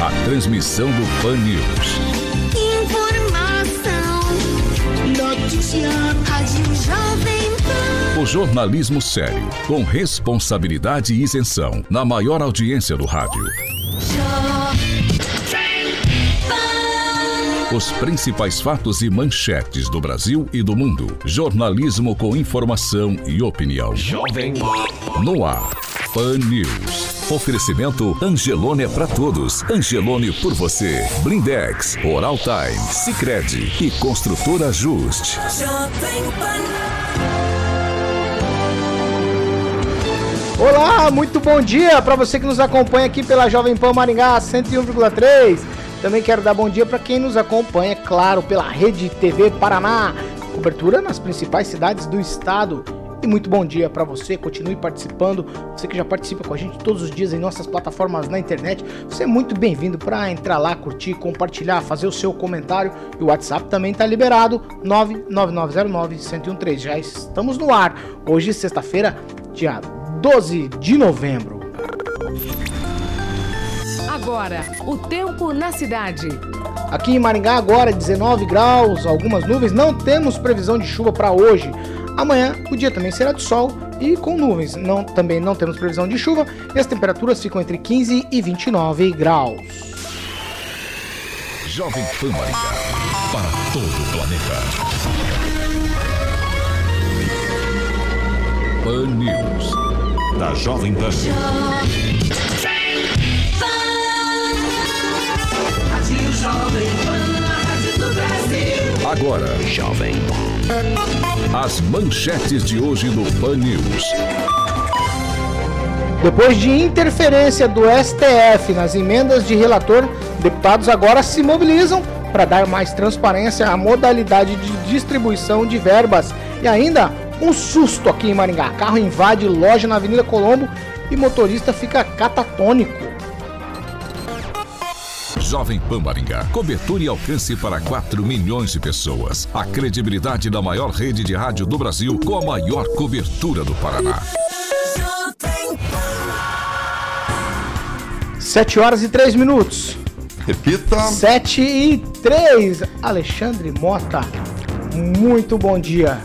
a transmissão do Pan News. Notícia, Rádio Jovem Pan. O jornalismo sério, com responsabilidade e isenção, na maior audiência do rádio. Os principais fatos e manchetes do Brasil e do mundo. Jornalismo com informação e opinião. Jovem No ar. Pan News. Oferecimento Angelone é para todos. Angelone por você. Blindex, Oral Time, Sicredi e Construtora Just. Olá, muito bom dia para você que nos acompanha aqui pela Jovem Pan Maringá 101,3. Também quero dar bom dia para quem nos acompanha, claro, pela Rede TV Paraná. Cobertura nas principais cidades do estado e muito bom dia para você, continue participando. Você que já participa com a gente todos os dias em nossas plataformas na internet, você é muito bem-vindo para entrar lá, curtir, compartilhar, fazer o seu comentário. E o WhatsApp também está liberado, 99909-1013. Já estamos no ar. Hoje, sexta-feira, dia 12 de novembro. Agora, o tempo na cidade. Aqui em Maringá, agora 19 graus, algumas nuvens. Não temos previsão de chuva para hoje. Amanhã o dia também será de sol e com nuvens. Não, também não temos previsão de chuva e as temperaturas ficam entre 15 e 29 graus. Jovem Pan Maringá para todo o planeta. Pan News da Jovem Pan. Jovem Pan. Agora, Jovem as manchetes de hoje no Pan News. Depois de interferência do STF nas emendas de relator, deputados agora se mobilizam para dar mais transparência à modalidade de distribuição de verbas. E ainda um susto aqui em Maringá. Carro invade loja na Avenida Colombo e motorista fica catatônico. Jovem Pan Maringá. Cobertura e alcance para 4 milhões de pessoas. A credibilidade da maior rede de rádio do Brasil com a maior cobertura do Paraná. 7 horas e 3 minutos. Repita. 7 e 3. Alexandre Mota, muito bom dia.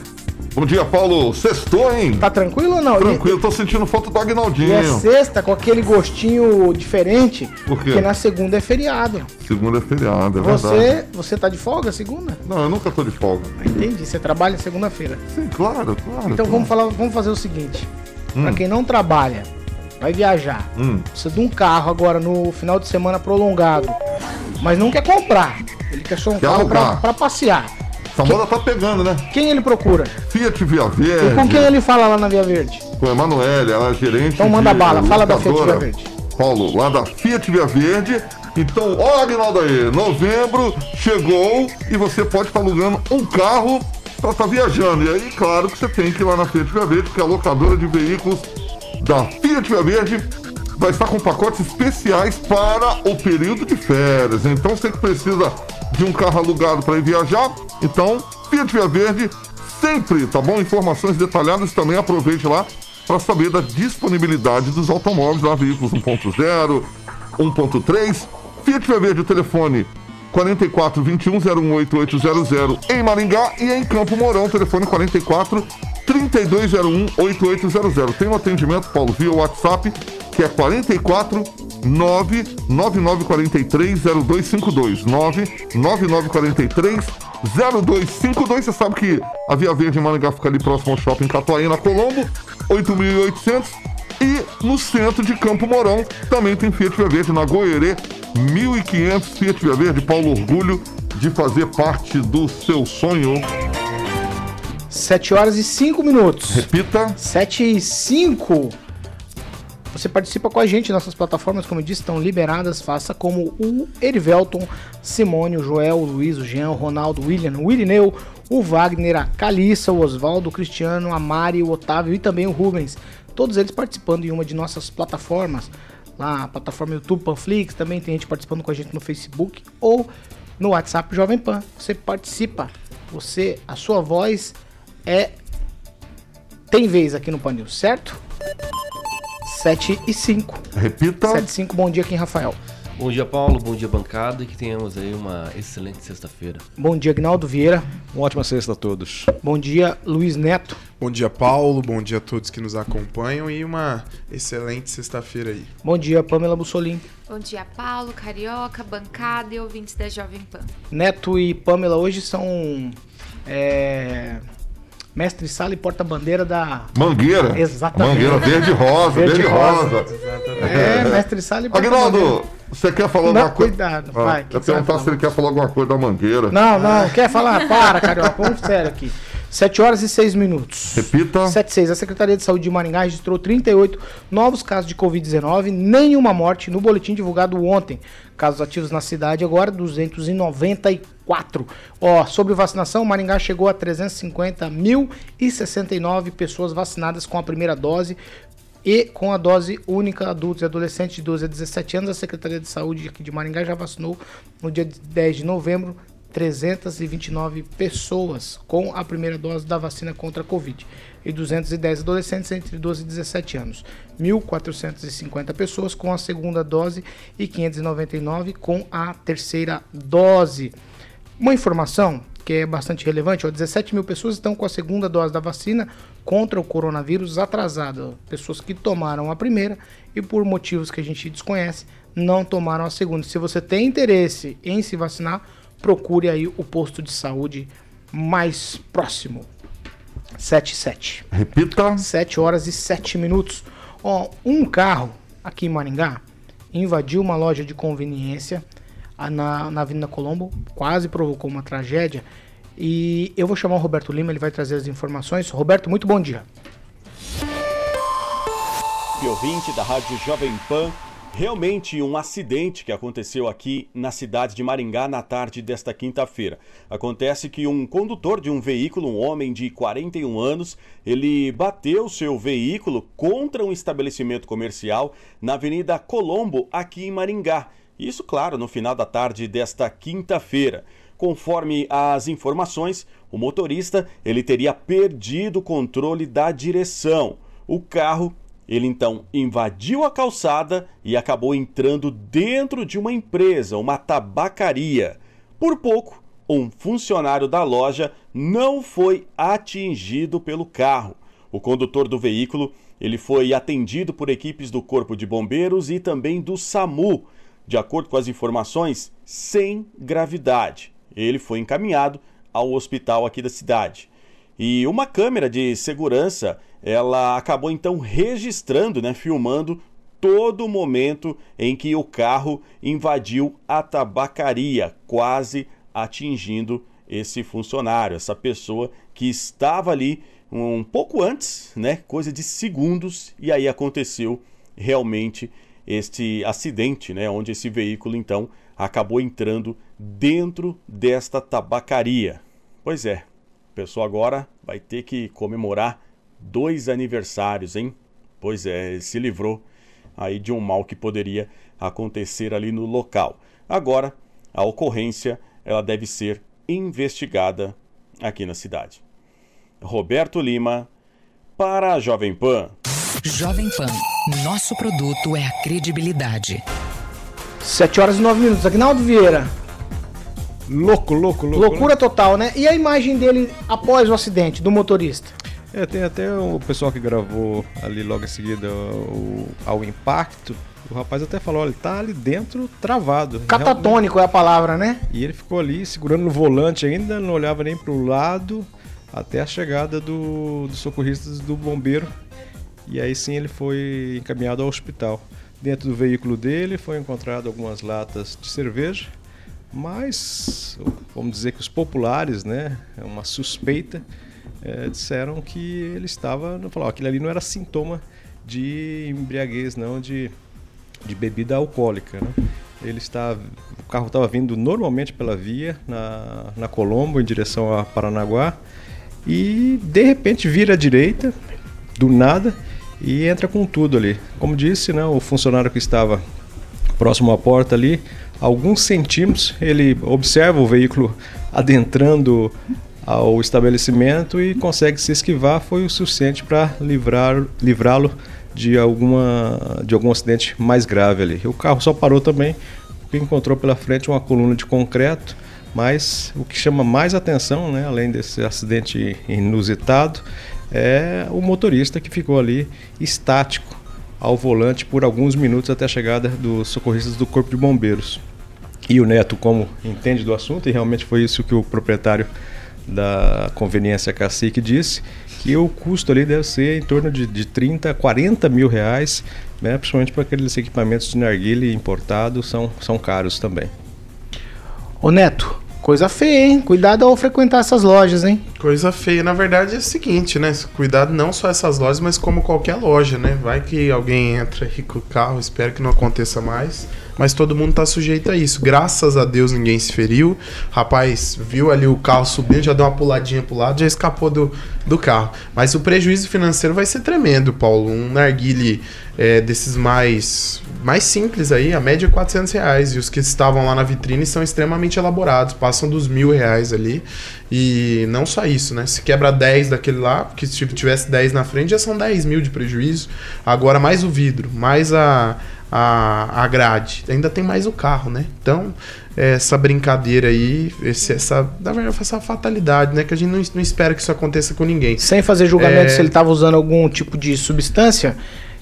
Bom dia, Paulo. Sextou, hein? Tá tranquilo ou não? Tranquilo, e... tô sentindo falta do Agnaldinho. E é sexta com aquele gostinho diferente. Por quê? Porque na segunda é feriado. Segunda é feriado, é você, verdade. Você tá de folga segunda? Não, eu nunca tô de folga. Ah, entendi. Você trabalha segunda-feira. Sim, claro, claro. Então claro. Vamos, falar, vamos fazer o seguinte. Hum. Pra quem não trabalha, vai viajar, hum. precisa de um carro agora no final de semana prolongado, mas não quer comprar. Ele quer só um quer carro pra, pra passear. Essa moda tá pegando, né? Quem ele procura? Fiat Via Verde. E com quem ele fala lá na Via Verde? Com a Emanuele, ela é gerente. Então manda bala, fala da Fiat Via Verde. Paulo, lá da Fiat Via Verde. Então, ó, Agnaldo aí, novembro chegou e você pode estar alugando um carro para estar tá viajando. E aí, claro que você tem que ir lá na Fiat Via Verde, que é a locadora de veículos da Fiat Via Verde vai estar com pacotes especiais para o período de férias. Então, você que precisa de um carro alugado para ir viajar, então Fiat Via Verde sempre, tá bom? Informações detalhadas também aproveite lá para saber da disponibilidade dos automóveis lá, veículos 1.0, 1.3. Fiat Via Verde, o telefone 44 21 018800 em Maringá e em Campo Mourão, telefone 44 3201 8800. Tem um atendimento, Paulo, via WhatsApp, que é 44 99943 0252. 99943 0252. Você sabe que a Via Verde em Maringá fica ali próximo ao shopping Catuaína Colombo, 8800. E no centro de Campo Mourão também tem Fiat Via Verde, na Goerê, 1500 Fiat Via Verde. Paulo, orgulho de fazer parte do seu sonho. 7 horas e 5 minutos. Repita. 7 e 5. Você participa com a gente, nossas plataformas, como eu disse, estão liberadas. Faça como o Erivelton, Simone, o Joel, o Luiz, o Jean, o Ronaldo, o William, o Irineu, o Wagner, a Calissa, o Oswaldo, o Cristiano, a Mari, o Otávio e também o Rubens. Todos eles participando em uma de nossas plataformas. Lá, a plataforma YouTube Panflix, também tem gente participando com a gente no Facebook ou no WhatsApp Jovem Pan. Você participa. Você, a sua voz é tem vez aqui no Panil, certo? 7 e 5. Repita. 7 e 5, bom dia aqui em Rafael. Bom dia, Paulo. Bom dia, bancada. E que tenhamos aí uma excelente sexta-feira. Bom dia, Agnaldo Vieira. Uma ótima sexta a todos. Bom dia, Luiz Neto. Bom dia, Paulo. Bom dia a todos que nos acompanham e uma excelente sexta-feira aí. Bom dia, Pamela Bussolim. Bom dia, Paulo, Carioca, bancada e ouvintes da Jovem Pan. Neto e Pamela hoje são é, mestre sala e porta-bandeira da. Mangueira. Exatamente. Mangueira verde rosa, Verde verde, rosa. rosa. É, mestre sala e porta-bandeira. Aguinaldo, você quer falar alguma coisa? cuidado, Ah, vai, que eu perguntar se ele quer falar alguma coisa da mangueira. Não, não, quer falar? Para, Carioca, vamos sério aqui. 7 horas e 6 minutos. Repita. 76. A Secretaria de Saúde de Maringá registrou 38 novos casos de Covid-19, nenhuma morte no boletim divulgado ontem. Casos ativos na cidade agora 294. Ó, sobre vacinação, Maringá chegou a 350.069 pessoas vacinadas com a primeira dose e com a dose única adultos e adolescentes de 12 a 17 anos. A Secretaria de Saúde aqui de Maringá já vacinou no dia 10 de novembro 329 pessoas com a primeira dose da vacina contra a Covid e 210 adolescentes entre 12 e 17 anos. 1.450 pessoas com a segunda dose e 599 com a terceira dose. Uma informação que é bastante relevante: ó, 17 mil pessoas estão com a segunda dose da vacina contra o coronavírus atrasada. Pessoas que tomaram a primeira e, por motivos que a gente desconhece, não tomaram a segunda. Se você tem interesse em se vacinar, procure aí o posto de saúde mais próximo. 77. Repita. 7 horas e 7 minutos. Ó, um carro aqui em Maringá invadiu uma loja de conveniência na, na Avenida Colombo, quase provocou uma tragédia. E eu vou chamar o Roberto Lima, ele vai trazer as informações. Roberto, muito bom dia. E ouvinte da Rádio Jovem Pan, realmente um acidente que aconteceu aqui na cidade de Maringá na tarde desta quinta-feira. Acontece que um condutor de um veículo, um homem de 41 anos, ele bateu seu veículo contra um estabelecimento comercial na Avenida Colombo, aqui em Maringá. Isso, claro, no final da tarde desta quinta-feira. Conforme as informações, o motorista ele teria perdido o controle da direção. O carro ele então invadiu a calçada e acabou entrando dentro de uma empresa, uma tabacaria. Por pouco, um funcionário da loja não foi atingido pelo carro. O condutor do veículo ele foi atendido por equipes do Corpo de Bombeiros e também do SAMU. De acordo com as informações, sem gravidade. Ele foi encaminhado ao hospital aqui da cidade. E uma câmera de segurança, ela acabou então registrando, né, filmando todo o momento em que o carro invadiu a tabacaria, quase atingindo esse funcionário, essa pessoa que estava ali um pouco antes, né, coisa de segundos, e aí aconteceu realmente este acidente, né, onde esse veículo então acabou entrando dentro desta tabacaria. Pois é, o pessoal agora vai ter que comemorar dois aniversários, hein? Pois é, ele se livrou aí de um mal que poderia acontecer ali no local. Agora, a ocorrência ela deve ser investigada aqui na cidade. Roberto Lima para a Jovem Pan. Jovem Pan. Nosso produto é a credibilidade. 7 horas e 9 minutos. Agnaldo Vieira. Louco, louco, louco. Loucura total, né? E a imagem dele após o acidente, do motorista? É, tem até o pessoal que gravou ali logo em seguida o, ao impacto. O rapaz até falou, olha, ele tá ali dentro travado. Catatônico é a palavra, né? Realmente. E ele ficou ali segurando no volante ainda, não olhava nem pro lado, até a chegada do, dos socorristas do bombeiro. E aí sim ele foi encaminhado ao hospital. Dentro do veículo dele foi encontrado algumas latas de cerveja, mas vamos dizer que os populares, né, é uma suspeita, é, disseram que ele estava, não falou, aquilo ali não era sintoma de embriaguez, não de, de bebida alcoólica. Né? Ele está, o carro estava vindo normalmente pela via na, na Colombo em direção a Paranaguá e de repente vira à direita do nada e entra com tudo ali. Como disse, né, o funcionário que estava próximo à porta ali, alguns centímetros, ele observa o veículo adentrando ao estabelecimento e consegue se esquivar, foi o suficiente para livrá-lo de, alguma, de algum acidente mais grave ali. O carro só parou também porque encontrou pela frente uma coluna de concreto, mas o que chama mais atenção, né, além desse acidente inusitado, é o motorista que ficou ali estático ao volante por alguns minutos até a chegada dos socorristas do Corpo de Bombeiros. E o Neto, como entende do assunto, e realmente foi isso que o proprietário da conveniência cacique disse, que o custo ali deve ser em torno de, de 30, 40 mil reais, né, principalmente para aqueles equipamentos de narguile importados, são, são caros também. Ô Neto, coisa feia, hein? Cuidado ao frequentar essas lojas, hein? Coisa feia, na verdade, é o seguinte, né? Cuidado não só essas lojas, mas como qualquer loja, né? Vai que alguém entra aí com o carro, espero que não aconteça mais mas todo mundo tá sujeito a isso. Graças a Deus ninguém se feriu. Rapaz, viu ali o carro subindo, já deu uma puladinha pro lado, já escapou do, do carro. Mas o prejuízo financeiro vai ser tremendo, Paulo. Um narguile é, desses mais mais simples aí, a média é 400 reais. E os que estavam lá na vitrine são extremamente elaborados, passam dos mil reais ali. E não só isso, né? Se quebra 10 daquele lá, porque se tivesse 10 na frente, já são 10 mil de prejuízo. Agora mais o vidro, mais a a, a grade. Ainda tem mais o carro, né? Então, essa brincadeira aí, esse, essa, na verdade, essa fatalidade, né? Que a gente não, não espera que isso aconteça com ninguém. Sem fazer julgamento é... se ele estava usando algum tipo de substância,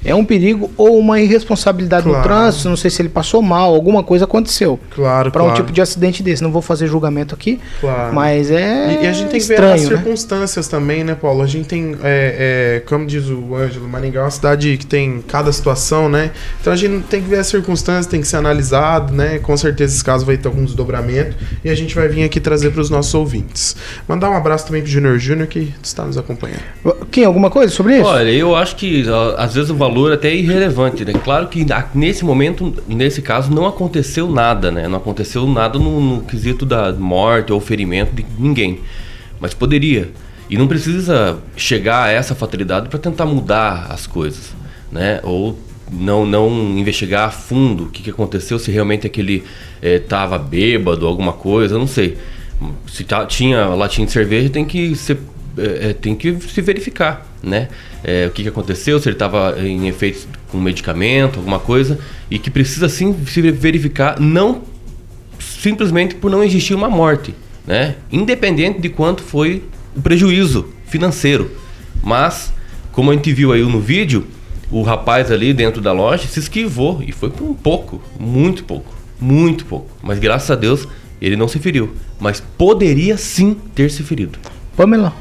é um perigo ou uma irresponsabilidade claro. no trânsito, não sei se ele passou mal, alguma coisa aconteceu. Claro, Para claro. um tipo de acidente desse. Não vou fazer julgamento aqui, claro. mas é. E, e, a gente tem que estranho, ver as né? circunstâncias também, né, Paulo? A gente tem, é, é, como diz o Ângelo, Maringá é uma cidade que tem cada situação, né? Então a gente tem que ver as circunstâncias, tem que ser analisado, né? Com certeza esse caso vai ter algum desdobramento e a gente vai vir aqui trazer para os nossos ouvintes. Mandar um abraço também pro Junior Júnior que está nos acompanhando. Quem, alguma coisa sobre isso? Olha, eu acho que às vezes o valor até irrelevante, né? Claro que nesse momento, nesse caso, não aconteceu nada, né? Não aconteceu nada no, no quesito da morte ou ferimento de ninguém. Mas poderia. E não precisa chegar a essa fatalidade para tentar mudar as coisas, né? Ou não, não investigar a fundo o que, que aconteceu, se realmente aquele estava é, bêbado, alguma coisa, não sei. Se tá, tinha latinha de cerveja, tem que ser é, tem que se verificar, né? É, o que, que aconteceu, se ele estava em efeitos com medicamento, alguma coisa, e que precisa sim se verificar, não simplesmente por não existir uma morte, né? Independente de quanto foi o prejuízo financeiro. Mas, como a gente viu aí no vídeo, o rapaz ali dentro da loja se esquivou e foi por um pouco, muito pouco, muito pouco. Mas graças a Deus ele não se feriu. Mas poderia sim ter se ferido. Pamela.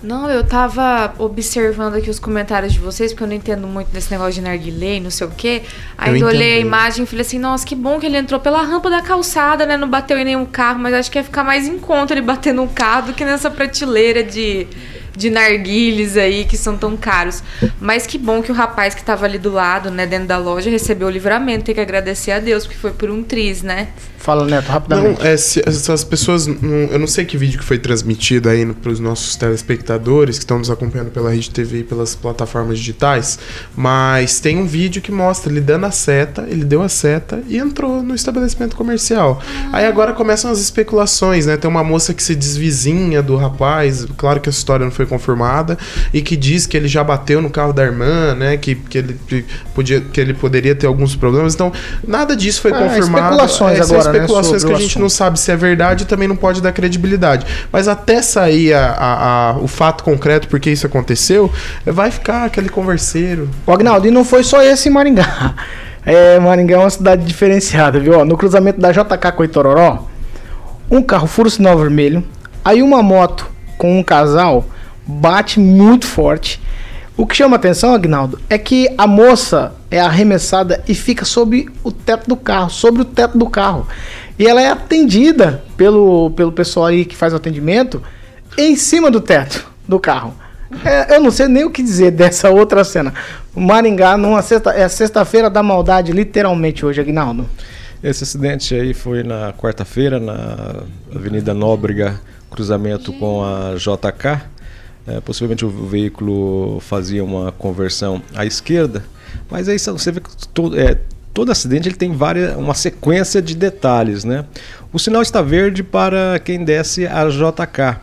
Não, eu tava observando aqui os comentários de vocês, porque eu não entendo muito desse negócio de narguilé, não sei o quê. Aí eu, eu olhei a imagem e falei assim, nossa, que bom que ele entrou pela rampa da calçada, né? Não bateu em nenhum carro, mas acho que ia ficar mais em conta ele bater num carro do que nessa prateleira de de narguilhos aí que são tão caros. Mas que bom que o rapaz que estava ali do lado, né, dentro da loja, recebeu o livramento. Tem que agradecer a Deus, porque foi por um triz, né? Fala, Neto, rapidamente. Não, é, se, essas pessoas. Não, eu não sei que vídeo que foi transmitido aí para os nossos telespectadores que estão nos acompanhando pela Rede TV e pelas plataformas digitais, mas tem um vídeo que mostra ele dando a seta, ele deu a seta e entrou no estabelecimento comercial. Ah. Aí agora começam as especulações, né? Tem uma moça que se desvizinha do rapaz, claro que essa história não foi confirmada, e que diz que ele já bateu no carro da irmã, né? Que, que, ele, podia, que ele poderia ter alguns problemas. Então, nada disso foi é, confirmado. Especulações é, agora, são especulações né, que a gente não sabe se é verdade e também não pode dar credibilidade. Mas até sair a, a, a, o fato concreto porque isso aconteceu, vai ficar aquele converseiro. O Agnaldo, e não foi só esse em Maringá. É, Maringá é uma cidade diferenciada, viu? no cruzamento da JK com Itororó, um carro fura o sinal vermelho, aí uma moto com um casal bate muito forte. O que chama atenção, Agnaldo, é que a moça é arremessada e fica sobre o teto do carro, sobre o teto do carro. E ela é atendida pelo, pelo pessoal aí que faz o atendimento em cima do teto do carro. É, eu não sei nem o que dizer dessa outra cena. Maringá, numa sexta, é sexta-feira da maldade, literalmente hoje, Aguinaldo. Esse acidente aí foi na quarta-feira, na Avenida Nóbrega, cruzamento com a JK. É, possivelmente o veículo fazia uma conversão à esquerda, mas aí você vê que todo, é, todo acidente ele tem várias, uma sequência de detalhes. Né? O sinal está verde para quem desce a JK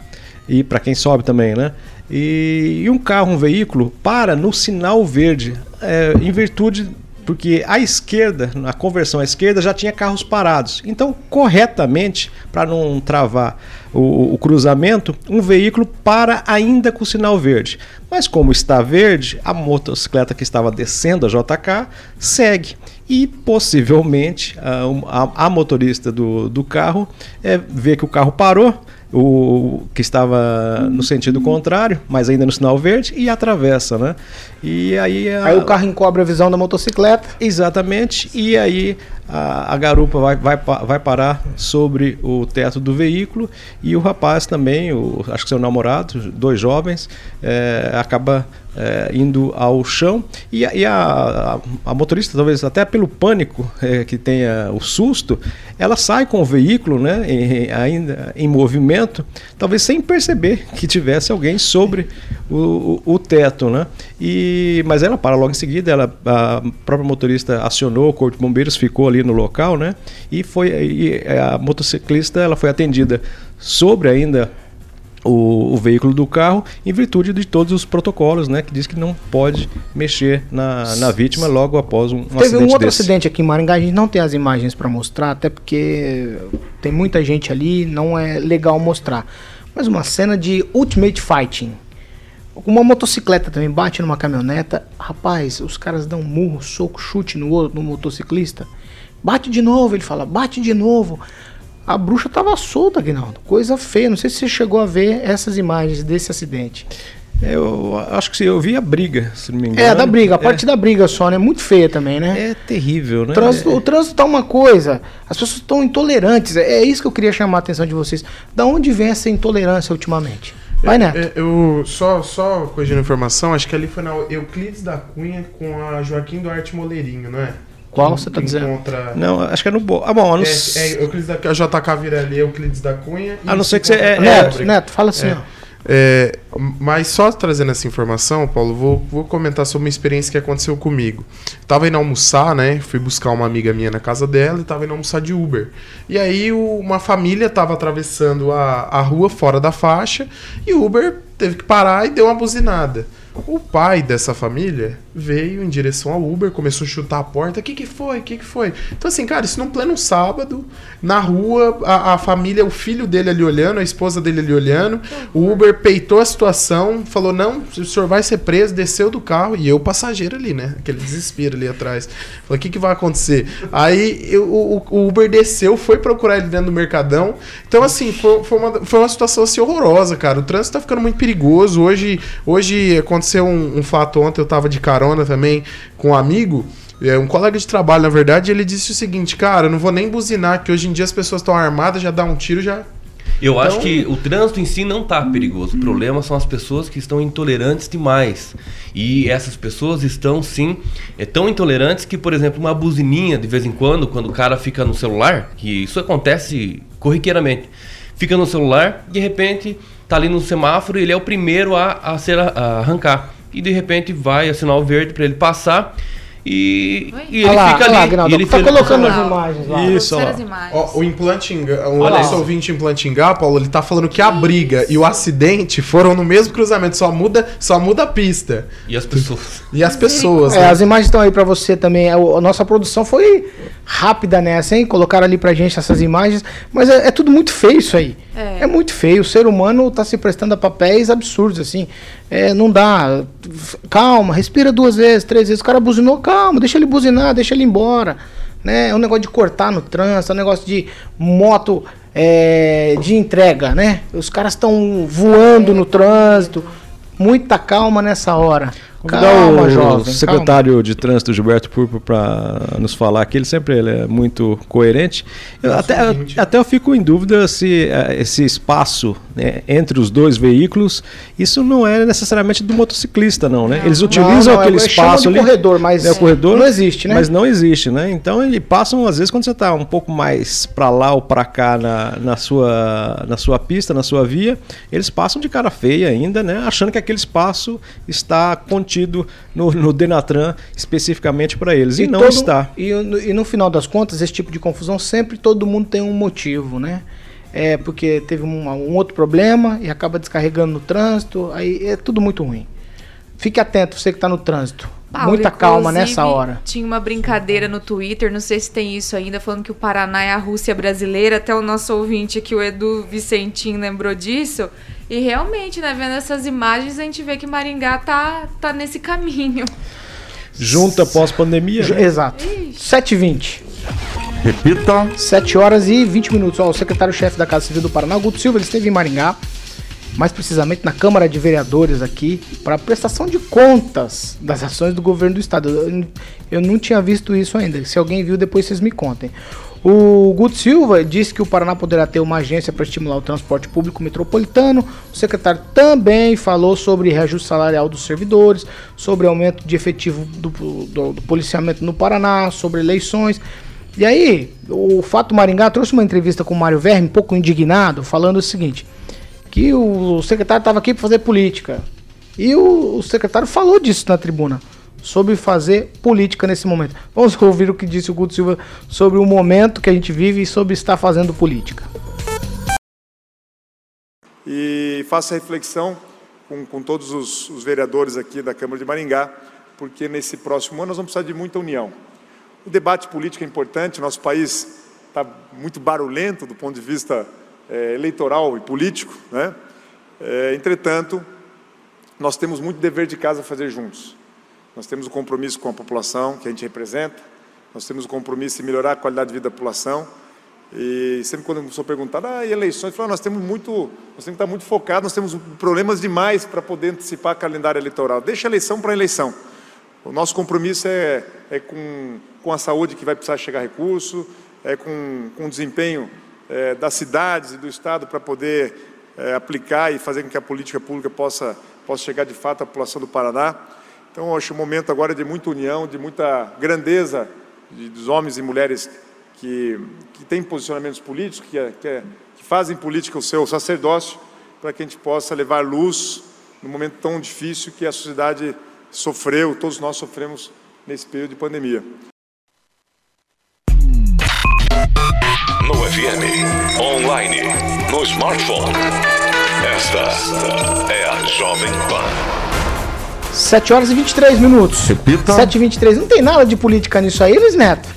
e para quem sobe também, né? E, e, um carro, um veículo, para no sinal verde, é, em virtude porque à esquerda, na conversão à esquerda, já tinha carros parados. Então, corretamente, para não travar o, o, cruzamento, um veículo para ainda com o sinal verde. Mas como está verde, a motocicleta que estava descendo a JK segue. E possivelmente a, a, a motorista do, do carro é, vê que o carro parou, o que estava no sentido contrário, mas ainda no sinal verde, e atravessa, né? E aí, a... aí o carro encobre a visão da motocicleta. Exatamente, e aí a, a, garupa vai, vai, vai parar sobre o teto do veículo e o rapaz também, o, acho que seu namorado, dois jovens, é, acaba é, indo ao chão e, e a, a, a, motorista, talvez até pelo pânico é, que tenha o susto, ela sai com o veículo né, em, ainda em movimento, talvez sem perceber que tivesse alguém sobre o, o, o teto. Né? E, mas ela para logo em seguida, ela, a própria motorista acionou o Corpo de Bombeiros, ficou ali no local né, e, foi, e a motociclista ela foi atendida sobre ainda o, o, veículo do carro em virtude de todos os protocolos, né? Que diz que não pode mexer na, na vítima logo após um, um Teve acidente um outro desse. acidente aqui em Maringá, a gente não tem as imagens para mostrar, até porque tem muita gente ali, não é legal mostrar. Mas uma cena de Ultimate Fighting. Uma motocicleta também bate numa caminhoneta. Rapaz, os caras dão murro, soco, chute no, no motociclista. Bate de novo, ele fala, bate de novo. A bruxa tava solta, Aguinaldo. Coisa feia. Não sei se você chegou a ver essas imagens desse acidente. Eu acho que sim, eu vi a briga, se não me engano. É, da briga, a parte é. da briga só, né? Muito feia também, né? É terrível, né? O trânsito, é. o trânsito tá uma coisa, as pessoas estão intolerantes. É, é isso que eu queria chamar a atenção de vocês. Da onde vem essa intolerância ultimamente? Vai, Neto. É, eu, só, só corrigindo a informação, acho que ali foi na Euclides da Cunha com a Joaquim Duarte Moleirinho, não é? Qual você tá dizendo? Encontra... Não, acho que é no Bo... Ah, bom, não... é, é Euclides da... A JK vira ali, Euclides da Cunha. A não ser que você. É, Neto, é, Neto, fala assim, é. ó. É, mas só trazendo essa informação, Paulo, vou, vou comentar sobre uma experiência que aconteceu comigo. Tava indo almoçar, né? Fui buscar uma amiga minha na casa dela e tava indo almoçar de Uber. E aí o, uma família tava atravessando a, a rua fora da faixa e o Uber teve que parar e deu uma buzinada. O pai dessa família veio em direção ao Uber, começou a chutar a porta. O que, que foi? O que, que foi? Então, assim, cara, isso num pleno sábado, na rua, a, a, família, o filho dele ali olhando, a esposa dele ali olhando. O Uber peitou a situação, falou: não, o senhor vai ser preso, desceu do carro, e eu, passageiro ali, né? Aquele desespero ali atrás. Falei: o que, que vai acontecer? Aí eu, o, o, Uber desceu, foi procurar ele dentro do Mercadão. Então, assim, foi, foi, uma, foi uma situação assim, horrorosa, cara. O trânsito tá ficando muito perigoso. Hoje, hoje aconteceu um, um fato ontem, eu tava de carona carona também com um amigo. É, um colega de trabalho, na verdade, ele disse o seguinte: Cara, eu não vou nem buzinar, que hoje em dia as pessoas estão armadas, já dá um tiro, já. Eu então... acho que o trânsito em si não está perigoso. O problema são as pessoas que estão intolerantes demais. E essas pessoas estão, sim, é, tão intolerantes que, por exemplo, uma buzininha de vez em quando, quando o cara fica no celular, que isso acontece corriqueiramente, fica no celular, de repente tá ali no semáforo e ele é o primeiro a, a ser a, arrancar e de repente vai assinar o verde para ele passar. E, e ele lá, fica ali. Lá, ele tá colocando as imagens lá. Isso, ó. o implante o nosso ouvinte implante Paulo, ele tá falando que a briga e o acidente foram no mesmo cruzamento, só muda, só muda a pista. E as pessoas. E as pessoas. É, né? as imagens estão aí para você também. A, a, nossa produção foi rápida nessa, hein? Colocaram ali pra gente essas imagens, mas é, é tudo muito feio isso aí. É. é. muito feio. O ser humano tá se prestando a papéis absurdos, assim. É, não dá. Calma, respira duas vezes, três vezes. O cara buzinou, calma, deixa ele buzinar, deixa ele embora. Né? É um negócio de cortar no trânsito, é um negócio de moto é, de entrega, né? Os caras estão voando no trânsito. Muita calma nessa hora. Calma, o jovem, secretário calma. de trânsito Gilberto Purpo para nos falar que ele sempre ele é muito coerente. Eu, até, até eu fico em dúvida se uh, esse espaço né, entre os dois veículos, isso não é necessariamente do motociclista, não, né? Eles utilizam não, não, aquele espaço ali. corredor, mas é, o corredor não existe, né? Mas não existe, né? Então eles passam às vezes quando você está um pouco mais para lá ou para cá na, na sua na sua pista, na sua via, eles passam de cara feia ainda, né? Achando que aquele espaço está contido discutido no, no Denatran especificamente para eles. E, e não todo, está. E, e no final das contas, esse tipo de confusão sempre todo mundo tem um motivo, né? É porque teve um, um outro problema e acaba descarregando no trânsito, aí é tudo muito ruim. Fique atento, você que está no trânsito. Paulo, Muita calma nessa hora. Tinha uma brincadeira no Twitter, não sei se tem isso ainda, falando que o Paraná é a Rússia brasileira. Até o nosso ouvinte aqui, o Edu Vicentim, lembrou disso. E realmente, né, vendo essas imagens, a gente vê que Maringá tá, tá nesse caminho. Junta pós-pandemia? Né? Exato. 7h20. Repita. 7 horas e 20 minutos. Ó, o secretário-chefe da Casa Civil do Paraná, Guto Silva, ele esteve em Maringá, mais precisamente na Câmara de Vereadores aqui, para prestação de contas das ações do governo do estado. Eu, eu não tinha visto isso ainda. Se alguém viu, depois vocês me contem. O Guto Silva disse que o Paraná poderá ter uma agência para estimular o transporte público metropolitano. O secretário também falou sobre reajuste salarial dos servidores, sobre aumento de efetivo do, do, do policiamento no Paraná, sobre eleições. E aí, o Fato Maringá trouxe uma entrevista com o Mário Verme, um pouco indignado, falando o seguinte: que o secretário estava aqui para fazer política. E o, o secretário falou disso na tribuna sobre fazer política nesse momento. Vamos ouvir o que disse o Guto Silva sobre o momento que a gente vive e sobre estar fazendo política. E faça reflexão com, com todos os, os vereadores aqui da Câmara de Maringá, porque nesse próximo ano nós vamos precisar de muita união. O debate político é importante, nosso país está muito barulhento do ponto de vista é, eleitoral e político, né? É, entretanto, nós temos muito dever de casa a fazer juntos. Nós temos o um compromisso com a população que a gente representa, nós temos o um compromisso em melhorar a qualidade de vida da população. E sempre quando eu sou perguntado, ah, e eleições, eu falo, nós temos muito, nós temos que estar muito focados, nós temos problemas demais para poder antecipar calendário eleitoral. Deixa a eleição para a eleição. O nosso compromisso é, é com, com a saúde que vai precisar chegar recurso, é com, com o desempenho é, das cidades e do Estado para poder é, aplicar e fazer com que a política pública possa, possa chegar de fato à população do Paraná. Então, acho um momento agora de muita união, de muita grandeza de, dos homens e mulheres que, que têm posicionamentos políticos, que, que, que fazem política o seu sacerdócio, para que a gente possa levar luz no momento tão difícil que a sociedade sofreu, todos nós sofremos nesse período de pandemia. No FM, online, no smartphone. Esta é a Jovem Pan. 7 horas e 23 minutos. Repita. 7 e 23. Não tem nada de política nisso aí, Luiz Neto?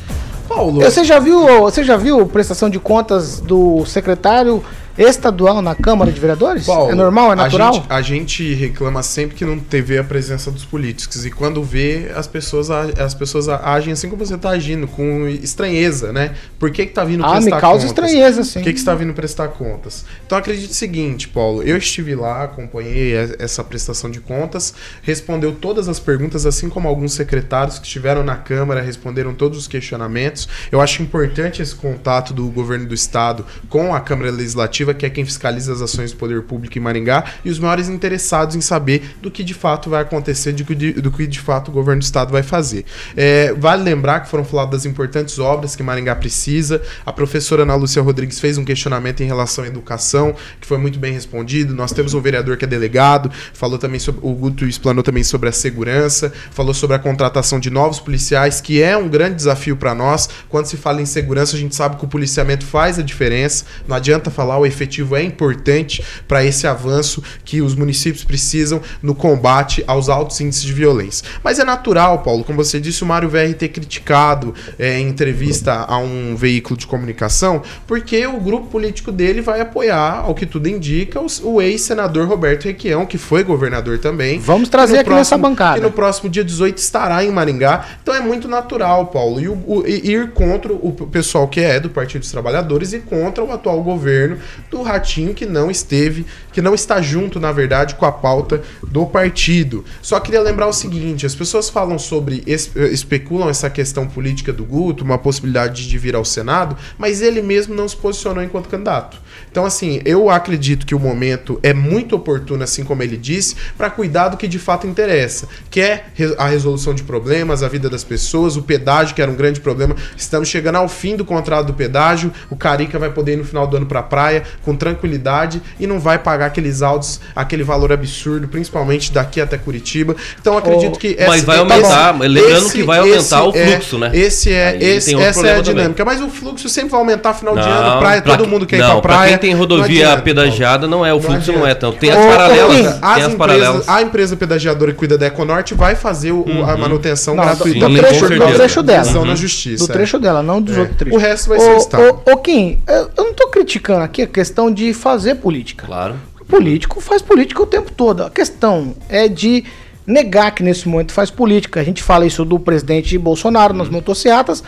Paulo. Você já viu, você já viu prestação de contas do secretário estadual na Câmara de Vereadores? Paulo, é normal, é natural? A gente, a gente, reclama sempre que não teve a presença dos políticos. E quando vê, as pessoas, as pessoas agem assim como você está agindo, com estranheza, né? Por que, que tá vindo ah, prestar contas? Ah, me causa contas? estranheza, sim. Por que, que está vindo prestar contas? Então acredite o seguinte, Paulo. Eu estive lá, acompanhei essa prestação de contas, respondeu todas as perguntas, assim como alguns secretários que estiveram na Câmara responderam todos os questionamentos. Eu acho importante esse contato do governo do Estado com a Câmara Legislativa Legislativa, que é quem fiscaliza as ações do poder público em Maringá, e os maiores interessados em saber do que de fato vai acontecer, do que de, do que de fato o governo do estado vai fazer. É, vale lembrar que foram faladas das importantes obras que Maringá precisa. A professora Ana Lúcia Rodrigues fez um questionamento em relação à educação, que foi muito bem respondido. Nós temos um vereador que é delegado, falou também sobre. O Guto explanou também sobre a segurança, falou sobre a contratação de novos policiais, que é um grande desafio para nós. Quando se fala em segurança, a gente sabe que o policiamento faz a diferença. Não adianta falar o efetivo é importante para esse avanço que os municípios precisam no combate aos altos índices de violência. Mas é natural, Paulo, como você disse, o Mário VR ter criticado é, em entrevista a um veículo de comunicação, porque o grupo político dele vai apoiar, ao que tudo indica, o, o ex-senador Roberto Requião, que foi governador também. Vamos trazer aqui próximo, nessa bancada. Que no próximo dia 18 estará em Maringá. Então é muito natural, Paulo, e, o, o, ir contra o pessoal que é do Partido dos Trabalhadores e contra o atual governo do Ratinho que não esteve, que não está junto, na verdade, com a pauta do partido. Só queria lembrar o seguinte: as pessoas falam sobre, especulam essa questão política do Guto, uma possibilidade de vir ao Senado, mas ele mesmo não se posicionou enquanto candidato. Então, assim, eu acredito que o momento é muito oportuno, assim como ele disse, para cuidar do que de fato interessa, que é a resolução de problemas, a vida das pessoas, o pedágio, que era um grande problema. Estamos chegando ao fim do contrato do pedágio, o Carica vai poder ir no final do ano para a praia com tranquilidade e não vai pagar aqueles autos, aquele valor absurdo, principalmente daqui até Curitiba. Então, acredito oh, que. Essa, mas vai aumentar, esse, lembrando que vai aumentar o é fluxo, é, né? Esse é, esse, essa é a dinâmica. Também. Mas o fluxo sempre vai aumentar final não, de ano, praia, todo mundo quer não, ir pra praia. Quem tem rodovia não pedagiada, não é, o fluxo não, não é tão. Tem as paralelas. Tem as, empresas, paralelas. A empresa pedagiadora que cuida da Econorte vai fazer o, uhum. a manutenção gratuita. Do, do, trecho, do trecho dela. Uhum. na justiça. Do trecho dela, não dos é. outros trechos. O resto vai ser o Estado. Ô, Kim, eu não tô criticando aqui a questão de fazer política. Claro. O político faz política o tempo todo. A questão é de negar que nesse momento faz política. A gente fala isso do presidente Bolsonaro nas motocicletas.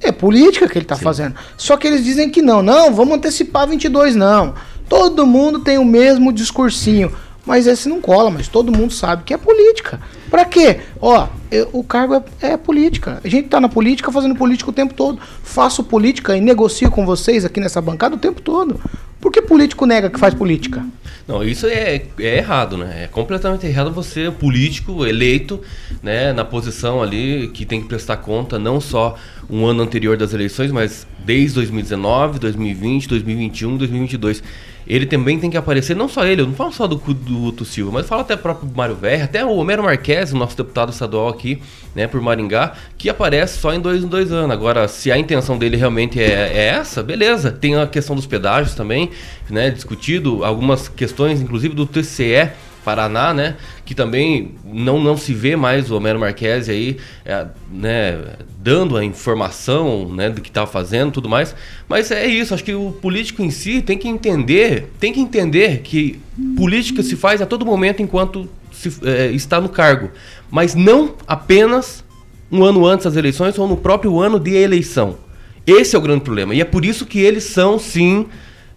É política que ele está fazendo. Só que eles dizem que não. Não, vamos antecipar 22, não. Todo mundo tem o mesmo discursinho. Mas esse não cola, mas todo mundo sabe que é política. Para quê? Ó, eu, o cargo é, é, política. A gente tá na política fazendo política o tempo todo. Faço política e negocio com vocês aqui nessa bancada o tempo todo. Por que político nega que faz política? Não, isso é, é errado, né? É completamente errado você, político, eleito, né, na posição ali que tem que prestar conta não só um ano anterior das eleições, mas desde 2019, 2020, 2021, 2022 ele também tem que aparecer, não só ele, eu não falo só do, do Silva, mas falo até o próprio Mário Verri, até o Homero Marques, nosso deputado estadual aqui, né, por Maringá, que aparece só em dois em dois anos. Agora, se a intenção dele realmente é, é essa, beleza. Tem a questão dos pedágios também, né, discutido, algumas questões, inclusive do TCE, Paraná, né? Que também não, não se vê mais o Homero Marques aí, é, né? Dando a informação, né? Do que está fazendo, tudo mais. Mas é isso. Acho que o político em si tem que entender, tem que entender que política se faz a todo momento enquanto se, é, está no cargo, mas não apenas um ano antes das eleições ou no próprio ano de eleição. Esse é o grande problema. E é por isso que eles são, sim,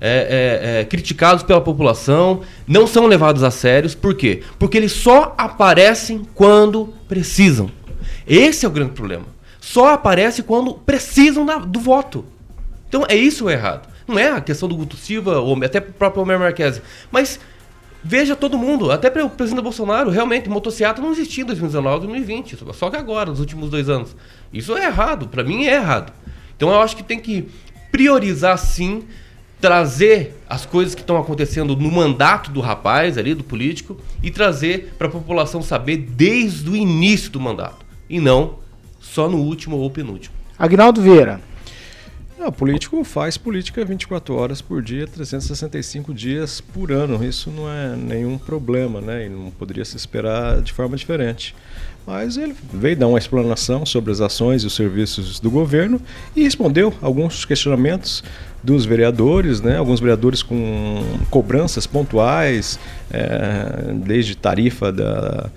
é, é, é, criticados pela população, não são levados a sérios. Por quê? Porque eles só aparecem quando precisam. Esse é o grande problema. Só aparece quando precisam da, do voto. Então é isso o errado. Não é a questão do Guto Silva, ou até o próprio Homer Marques. Mas veja todo mundo, até para o presidente Bolsonaro, realmente, motocicleta não existia em 2019, 2020. Só que agora, nos últimos dois anos. Isso é errado. Para mim é errado. Então eu acho que tem que priorizar sim trazer as coisas que estão acontecendo no mandato do rapaz ali, do político, e trazer para a população saber desde o início do mandato, e não só no último ou penúltimo. Agnaldo Vieira. O político faz política 24 horas por dia, 365 dias por ano. Isso não é nenhum problema, né? E não poderia se esperar de forma diferente. Mas ele veio dar uma explanação sobre as ações e os serviços do governo e respondeu alguns questionamentos dos vereadores, né? alguns vereadores com cobranças pontuais, é, desde tarifa da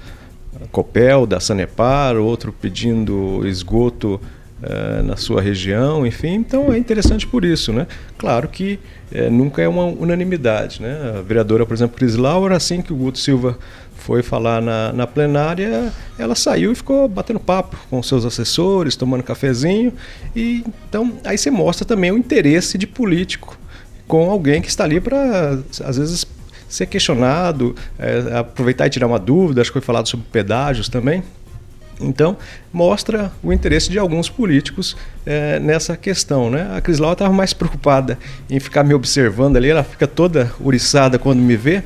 Copel, da Sanepar, outro pedindo esgoto é, na sua região, enfim. Então é interessante por isso. Né? Claro que é, nunca é uma unanimidade. Né? A vereadora, por exemplo, Cris Laura, assim que o Guto Silva foi falar na, na plenária, ela saiu e ficou batendo papo com seus assessores, tomando cafezinho. E então aí você mostra também o interesse de político com alguém que está ali para às vezes ser questionado, é, aproveitar e tirar uma dúvida. Acho que foi falado sobre pedágios também. Então, mostra o interesse de alguns políticos é, nessa questão. Né? A Cris Laura estava mais preocupada em ficar me observando ali, ela fica toda uriçada quando me vê,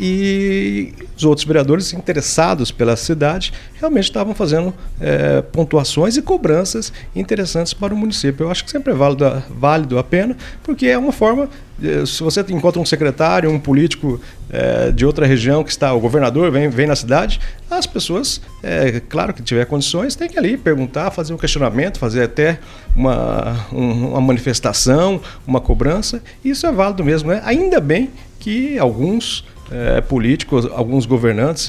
e os outros vereadores interessados pela cidade realmente estavam fazendo é, pontuações e cobranças interessantes para o município. Eu acho que sempre é válido, válido a pena, porque é uma forma, é, se você encontra um secretário, um político é, de outra região que está, o governador vem, vem na cidade, as pessoas, é, claro que tiver condições, tem que ali perguntar, fazer um questionamento, fazer até uma, um, uma manifestação, uma cobrança, isso é válido mesmo. Né? Ainda bem que alguns é, políticos, alguns governantes,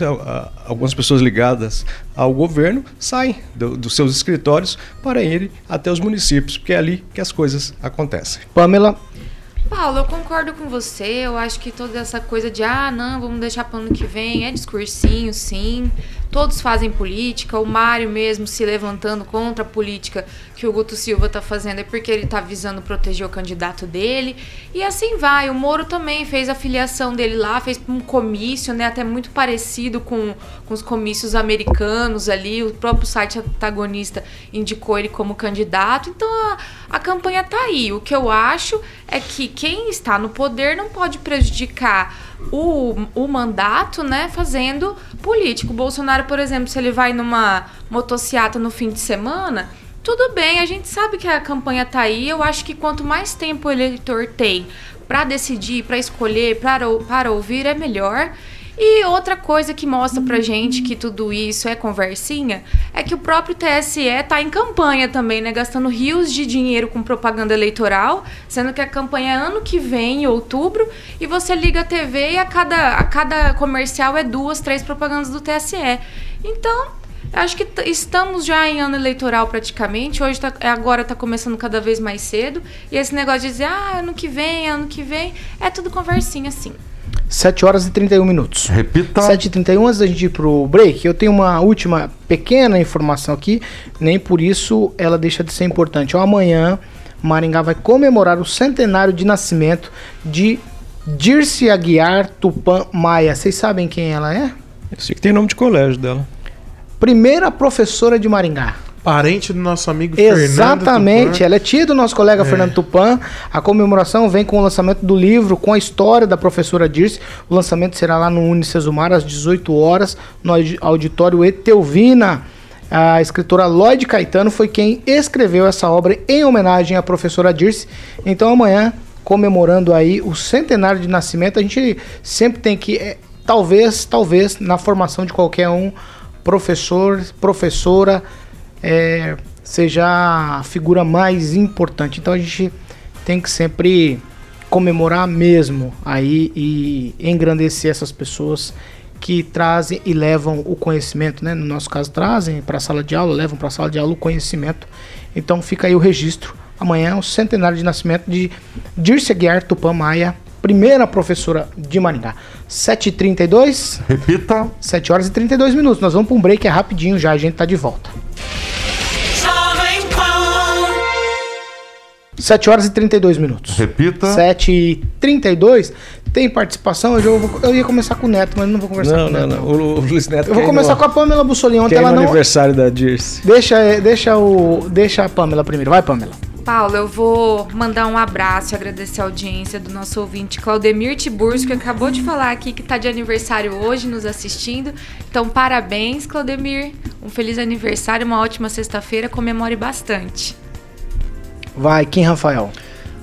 algumas pessoas ligadas ao governo saem do, dos seus escritórios para ir até os municípios, porque é ali que as coisas acontecem. Pamela. Paulo, eu concordo com você. Eu acho que toda essa coisa de ah, não, vamos deixar para ano que vem é discursinho, sim. Todos fazem política. O Mário mesmo se levantando contra a política que o Guto Silva está fazendo é porque ele está visando proteger o candidato dele. E assim vai. O Moro também fez a filiação dele lá, fez um comício, né, até muito parecido com, com os comícios americanos ali. O próprio site antagonista indicou ele como candidato. Então a, a campanha tá aí. O que eu acho é que quem está no poder não pode prejudicar o, o mandato, né, fazendo político. O Bolsonaro, por exemplo, se ele vai numa motociata no fim de semana, tudo bem, a gente sabe que a campanha tá aí. Eu acho que quanto mais tempo o eleitor tem para decidir, para escolher, para ouvir, é melhor. E outra coisa que mostra pra gente que tudo isso é conversinha é que o próprio TSE tá em campanha também, né? Gastando rios de dinheiro com propaganda eleitoral, sendo que a campanha é ano que vem, em outubro, e você liga a TV e a cada, a cada comercial é duas, três propagandas do TSE. Então, Acho que estamos já em ano eleitoral praticamente. Hoje tá, agora está começando cada vez mais cedo. E esse negócio de dizer, ah, ano que vem, ano que vem, é tudo conversinha assim. 7 horas e 31 minutos. Repita. 7 e 31 antes da gente ir pro break, eu tenho uma última pequena informação aqui, nem por isso ela deixa de ser importante. Ó, amanhã, Maringá vai comemorar o centenário de nascimento de Dirce Aguiar Tupã Maia. Vocês sabem quem ela é? Eu sei que tem nome de colégio dela. Primeira professora de Maringá. Parente do nosso amigo Exatamente, ela é tia do nosso colega é. Fernando Tupan. A comemoração vem com o lançamento do livro com a história da professora Dirce. O lançamento será lá no Unicesumar às 18 horas, no auditório Etelvina. A escritora Lloyd Caetano foi quem escreveu essa obra em homenagem à professora Dirce. Então amanhã, comemorando aí o centenário de nascimento, a gente sempre tem que, é, talvez, talvez, na formação de qualquer um, professor, professora, é, seja a figura mais importante. Então a gente tem que sempre comemorar mesmo aí e engrandecer essas pessoas que trazem e levam o conhecimento, né? No nosso caso, trazem para a sala de aula, levam para a sala de aula o conhecimento. Então fica aí o registro. Amanhã é o centenário de nascimento de Dirce Guiar Tupã Maia, primeira professora de Maringá. 7h32. Repita. 7 horas e 32 minutos. Nós vamos para um break, é rapidinho já, a gente tá de volta. 7 horas e 32 minutos. Repita. 7 e 32. Tem participação? Eu, vou, eu ia começar com o Neto, mas não vou conversar não, com o Neto. Não, não, o, o Luiz Neto. Eu vou começar no, com a Pamela Bussolini. Ontem ela no não. aniversário da Dirce. Deixa, deixa, o, deixa a Pamela primeiro. Vai, Pamela. Paulo, eu vou mandar um abraço e agradecer a audiência do nosso ouvinte Claudemir Tiburcio, que acabou de falar aqui que está de aniversário hoje nos assistindo. Então, parabéns, Claudemir. Um feliz aniversário, uma ótima sexta-feira. Comemore bastante. Vai, Kim Rafael.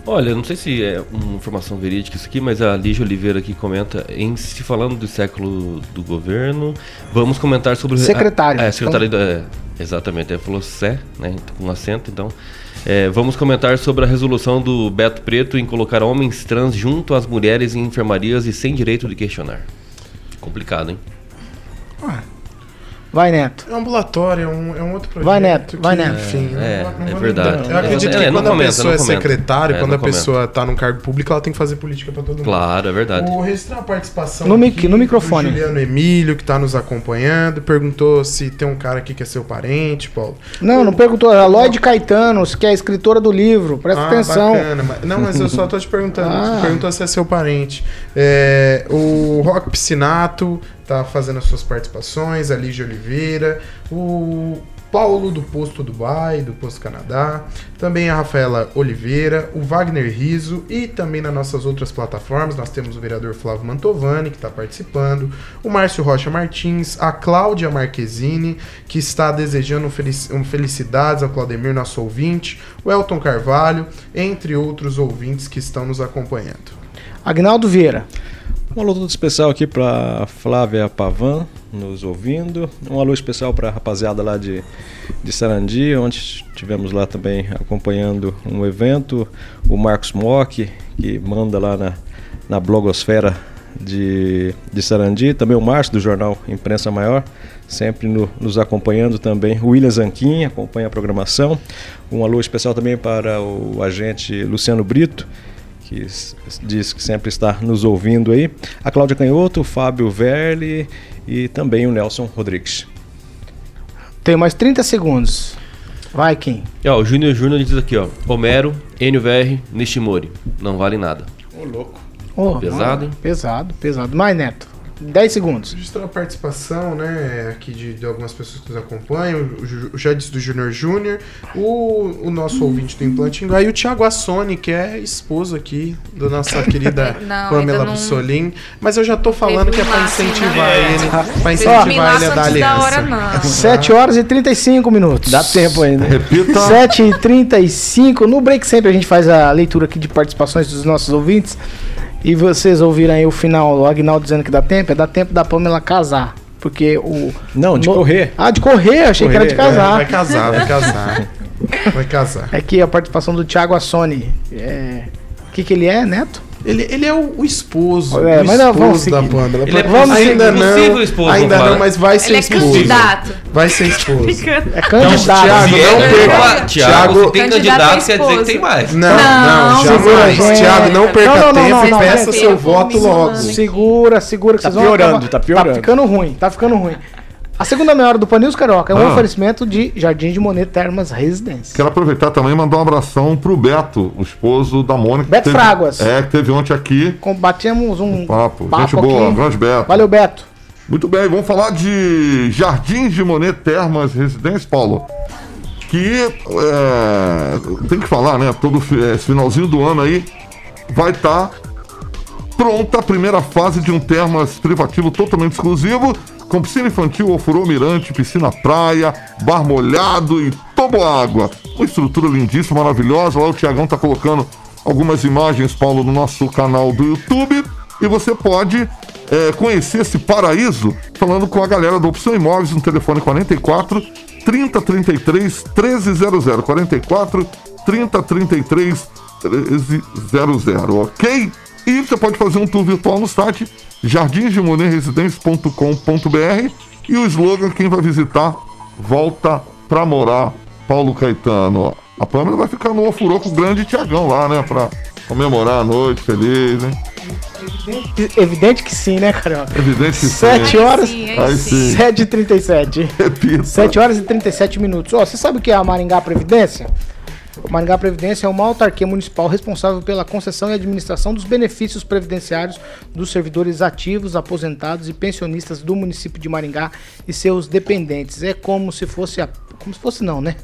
Olha, não sei se é uma informação verídica isso aqui, mas a Lígia Oliveira aqui comenta, em se falando do século do governo, vamos comentar sobre... Secretário. A, é, secretário, então... é, exatamente, ele falou Sé, né, com acento, então... É, vamos comentar sobre a resolução do Beto Preto em colocar homens trans junto às mulheres em enfermarias e sem direito de questionar. Complicado, hein? Ué. Vai, Neto. É ambulatório, é um, é um outro projeto. Vai, Neto. Vai, Neto. Enfim, é, não, não é verdade. Eu acredito é, que quando comenta, a pessoa é secretário, é, quando a pessoa está num cargo público, ela tem que fazer política para todo mundo. Claro, é verdade. O registro a participação no, mic, no microfone. Juliano Emílio, que está nos acompanhando, perguntou se tem um cara aqui que é seu parente, Paulo. Não, não perguntou. A Lloyd Caetano, que é a escritora do livro. Presta ah, atenção. Bacana. Não, mas eu só estou te perguntando. ah. Perguntou se é seu parente. É, o Rock Piscinato tá fazendo as suas participações, a Lígia Oliveira, o Paulo do Posto Dubai, do Posto Canadá, também a Rafaela Oliveira, o Wagner Riso e também nas nossas outras plataformas nós temos o vereador Flávio Mantovani que está participando, o Márcio Rocha Martins, a Cláudia Marquezine que está desejando felicidades ao Claudemir, nosso ouvinte, o Elton Carvalho, entre outros ouvintes que estão nos acompanhando. Agnaldo Vieira. Um alô todo especial aqui para Flávia Pavan, nos ouvindo. Um alô especial para a rapaziada lá de, de Sarandi, onde estivemos lá também acompanhando um evento. O Marcos Mock, que manda lá na, na blogosfera de, de Sarandi. Também o Márcio, do jornal Imprensa Maior, sempre no, nos acompanhando também. O William Zanquim acompanha a programação. Um alô especial também para o agente Luciano Brito, que diz que sempre está nos ouvindo aí. A Cláudia Canhoto, o Fábio Verli e também o Nelson Rodrigues. Tem mais 30 segundos. Vai, quem? É, ó, o Júnior Júnior diz aqui, ó. Homero, NVR, Nishimori. Não vale nada. Ô, louco. Oh, pesado, hein? Pesado, pesado. Mais, Neto. 10 segundos. Registrou a participação, né, aqui de, de, algumas pessoas que nos acompanham, o, já disse do Júnior Júnior, o, o nosso ouvinte do Implante e o Thiago Assoni, que é esposo aqui da nossa querida não, Pamela não... Bussolin. Mas eu já tô falando que é pra incentivar né? ele, pra incentivar ele a dar aliança. Hora, não. 7 horas e 35 minutos. Dá tempo ainda. Repita. 7 e 35. No break sempre a gente faz a leitura aqui de participações dos nossos ouvintes. E vocês ouviram aí o final, o Agnaldo dizendo que dá tempo, é dá tempo da Pamela casar. Porque o. Não, de no... correr. Ah, de correr, achei correr, que era de casar. É, vai casar, vai casar. vai casar. É que a participação do Thiago Assoni. É... O que, que ele é, Neto? Ele, ele é o, o esposo, é, o mas não, esposo da Pamela. Ele é vamos ainda não, esposo, ainda não, mas vai ser ele é esposo. É candidato. Vai ser esposo. é candidato. Não, Thiago, não perca. Thiago, se tem candidato, quer dizer que tem mais. Não, não, jamais. Thiago, não perca tempo e peça seu voto logo. Segura, segura que tá vocês vão piorando, tá piorando. Tá ficando ruim, tá ficando ruim. A segunda meia hora do Panils Carioca é um ah. oferecimento de Jardim de Monet Termas Residência. Quero aproveitar também e mandar um abração pro Beto, o esposo da Mônica. Beto teve, Fraguas. É, que teve ontem aqui. Combatemos um, um papo. papo. Gente boa, grande Beto. Valeu, Beto. Muito bem, vamos falar de Jardim de Monet Termas Residência, Paulo. Que é, tem que falar, né? Todo esse finalzinho do ano aí vai estar tá pronta a primeira fase de um termas privativo totalmente exclusivo com piscina infantil, ofurô mirante, piscina praia, bar molhado e água. Uma estrutura lindíssima, maravilhosa. Lá o Tiagão tá colocando algumas imagens, Paulo, no nosso canal do YouTube. E você pode é, conhecer esse paraíso falando com a galera da Opção Imóveis no telefone 44 3033 1300. 44 3033 1300, ok? E você pode fazer um tour virtual no site jardinsdemonerresidência.com.br e o slogan quem vai visitar volta pra morar Paulo Caetano. A Pâmela vai ficar no Ofuroco Grande Tiagão lá, né, pra comemorar a noite feliz, hein? Evidente, evidente que sim, né, Carioca? Evidente que 7 sim. horas. Aí sim. 7 e 37. Repita. 7 horas e 37 minutos. Ó, você sabe o que é a Maringá Previdência? Maringá Previdência é uma autarquia municipal responsável pela concessão e administração dos benefícios previdenciários dos servidores ativos, aposentados e pensionistas do município de Maringá e seus dependentes. É como se fosse a, como se fosse não, né?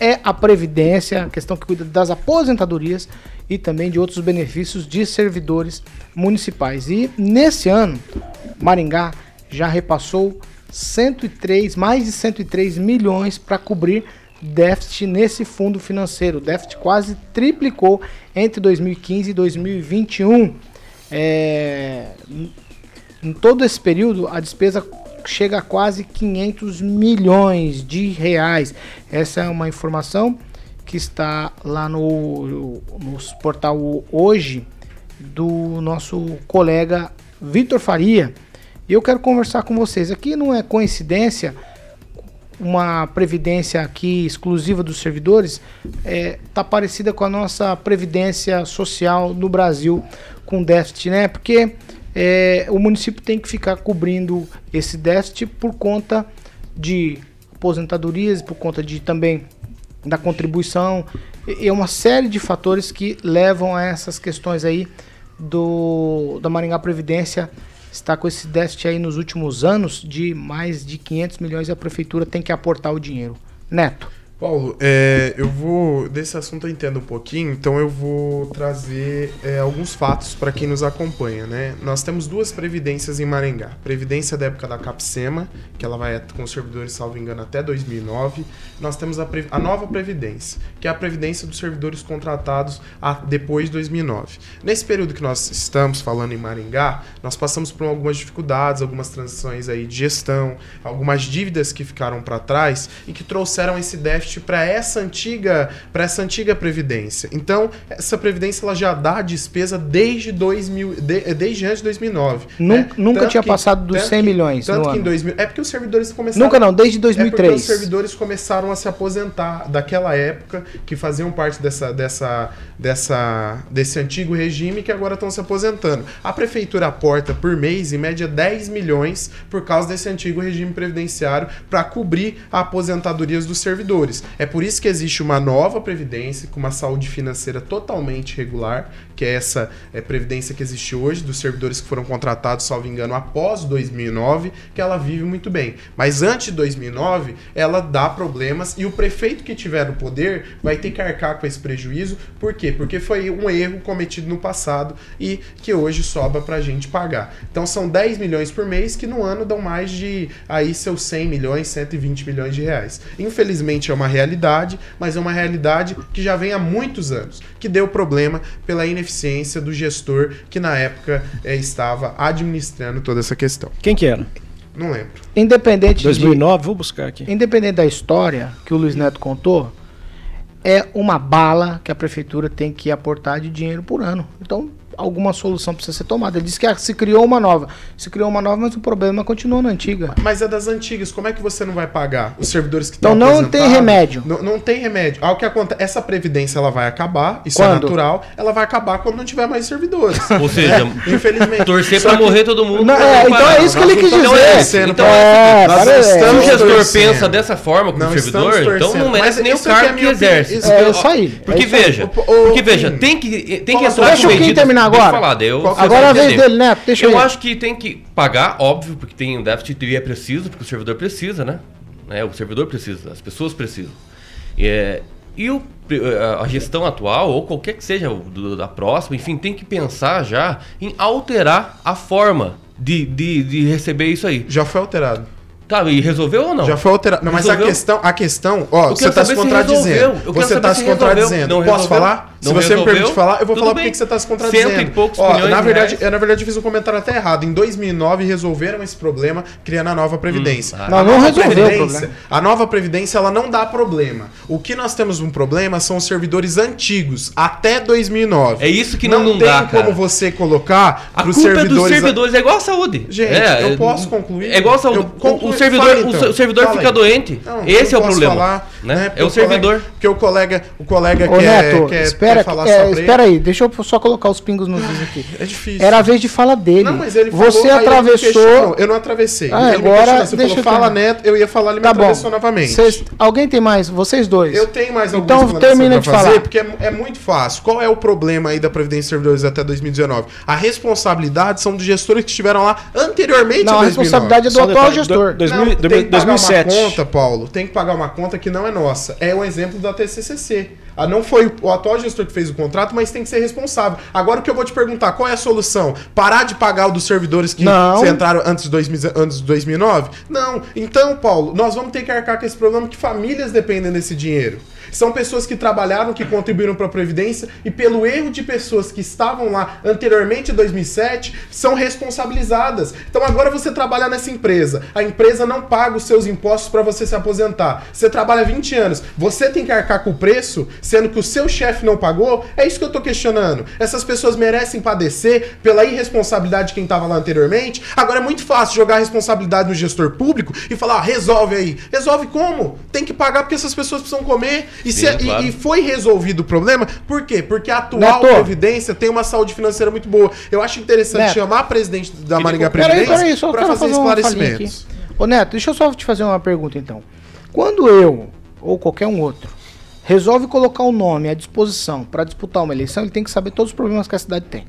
É a previdência, a questão que cuida das aposentadorias e também de outros benefícios de servidores municipais. E nesse ano, Maringá já repassou 103, mais de 103 milhões para cobrir déficit nesse fundo financeiro. O déficit quase triplicou entre 2015 e 2021. É, em todo esse período, a despesa chega a quase 500 milhões de reais. Essa é uma informação que está lá no, no portal Hoje do nosso colega Vitor Faria. E eu quero conversar com vocês. Aqui não é coincidência uma previdência aqui exclusiva dos servidores está é, tá parecida com a nossa previdência social no Brasil com déficit, né? Porque é, o município tem que ficar cobrindo esse déficit por conta de aposentadorias, por conta de também da contribuição é uma série de fatores que levam a essas questões aí do da Maringá Previdência está com esse déficit aí nos últimos anos de mais de 500 milhões e a prefeitura tem que aportar o dinheiro. Neto. Paulo, é, eu vou. Desse assunto eu entendo um pouquinho, então eu vou trazer é, alguns fatos para quem nos acompanha, né? Nós temos duas previdências em Maringá. Previdência da época da Capsema, que ela vai com os servidores, salvo engano, até 2009. Nós temos a, a nova Previdência, que é a Previdência dos servidores contratados a, depois de 2009. Nesse período que nós estamos falando em Maringá, nós passamos por algumas dificuldades, algumas transições aí de gestão, algumas dívidas que ficaram para trás e que trouxeram esse déficit para essa antiga para essa antiga previdência. Então, essa previdência ela já dá despesa desde 2000, de, desde antes de 2009. Nunca, né? nunca tinha que, passado dos 100 que, milhões. Tanto que em 2000, é porque os servidores começaram Nunca não, desde 2003. É os servidores começaram a se aposentar daquela época que faziam parte dessa dessa dessa desse antigo regime que agora estão se aposentando. A prefeitura aporta por mês em média 10 milhões por causa desse antigo regime previdenciário para cobrir a aposentadorias dos servidores. É por isso que existe uma nova previdência com uma saúde financeira totalmente regular, que é essa é, previdência que existe hoje dos servidores que foram contratados, salvo engano, após 2009, que ela vive muito bem. Mas antes de 2009, ela dá problemas e o prefeito que tiver o poder vai ter que arcar com esse prejuízo. Por quê? Porque foi um erro cometido no passado e que hoje sobra para a gente pagar. Então são 10 milhões por mês que no ano dão mais de aí seus 100 milhões, 120 milhões de reais. Infelizmente é uma realidade, mas é uma realidade que já vem há muitos anos, que deu problema pela ineficiência do gestor que na época é, estava administrando toda essa questão. Quem que era? Não lembro. Independente 2009, de, vou buscar aqui. Independente da história que o Luiz Neto contou, é uma bala que a prefeitura tem que aportar de dinheiro por ano. Então, alguma solução precisa ser tomada. Ele disse que se criou uma nova. Se criou uma nova, mas o problema continua na antiga. Mas é das antigas. Como é que você não vai pagar os servidores que estão Então não tem remédio. Não, não tem remédio. Ao que acontece, essa previdência ela vai acabar, isso é quando? é natural. Ela vai acabar quando não tiver mais servidores. Ou seja, é, infelizmente. Torcer para morrer todo mundo. Não, é, então é isso que ele quis dizer. Então, é, é, se o gestor torcendo. pensa dessa forma com não o servidor, então não merece nem o cargo que exerce. É isso aí. Porque veja, porque veja, tem que tem que entrar Deixa o terminar agora. falar, eu Agora é a vez dele, Neto, deixa eu Eu acho que tem que pagar, óbvio, porque tem um déficit e é preciso, porque o servidor precisa, né? É, o servidor precisa, as pessoas precisam. É, e o, a gestão atual, ou qualquer que seja do, da próxima, enfim, tem que pensar já em alterar a forma de, de, de receber isso aí. Já foi alterado. Tá, e resolveu ou não? Já foi alterado. Não, mas a questão, a questão, ó, você está se contradizendo. Você está se contradizendo. Posso falar? se você me permite falar, eu vou falar porque que você está se contradizendo. Cento e poucos ó, na verdade, eu, na verdade, eu fiz um comentário até errado. Em 2009 resolveram esse problema criando a nova previdência. Hum, não, não resolveu A nova previdência ela não dá problema. O que nós temos um problema são os servidores antigos até 2009. É isso que não, não, não tem dá, como você colocar para os servidores. É dos servidores é igual a saúde. Gente, é, eu posso concluir. É igual a saúde. O, servidor, fala, então. o servidor fica aí. doente. Não, Esse é o problema. Falar, né? né? É o servidor. Porque o colega, o colega Ô, quer, Neto, quer, espera, quer falar é, sobre Espera aí, deixa eu só colocar os pingos nos is aqui. É difícil. Era a vez de fala dele. Não, mas ele Você falou, atravessou. eu não atravessei. Ah, agora, você deixa falou, fala Neto, eu ia falar, ele me tá atravessou bom. novamente. Cês, alguém tem mais? Vocês dois? Eu tenho mais alguma Então termina de fazer, falar. Porque é, é, muito fácil. Qual é o problema aí da Previdência de Servidores até 2019? A responsabilidade são dos gestores que estiveram lá anteriormente não, a 2009. a responsabilidade é do atual gestor. 2007. Tem que pagar uma conta, Paulo. Tem que pagar uma conta que não é nossa. É o exemplo da TCCC. Ah, não foi o atual gestor que fez o contrato, mas tem que ser responsável. Agora o que eu vou te perguntar, qual é a solução? Parar de pagar o dos servidores que não. entraram antes de, 2000, antes de 2009? Não. Então, Paulo, nós vamos ter que arcar com esse problema que famílias dependem desse dinheiro. São pessoas que trabalharam, que contribuíram para a Previdência e pelo erro de pessoas que estavam lá anteriormente em 2007, são responsabilizadas. Então agora você trabalha nessa empresa, a empresa não paga os seus impostos para você se aposentar. Você trabalha 20 anos, você tem que arcar com o preço, sendo que o seu chefe não pagou? É isso que eu tô questionando. Essas pessoas merecem padecer pela irresponsabilidade de quem estava lá anteriormente? Agora é muito fácil jogar a responsabilidade no gestor público e falar, ah, resolve aí. Resolve como? Tem que pagar porque essas pessoas precisam comer. E, Sim, se, é, claro. e, e, foi resolvido o problema, por quê? Porque a atual Neto. Previdência tem uma saúde financeira muito boa. Eu acho interessante Neto. chamar a presidente da Maringá Previdência para fazer, fazer esclarecimentos. Ô Neto, deixa eu só te fazer uma pergunta então. Quando eu, ou qualquer um outro, resolve colocar o um nome à disposição para disputar uma eleição, ele tem que saber todos os problemas que a cidade tem.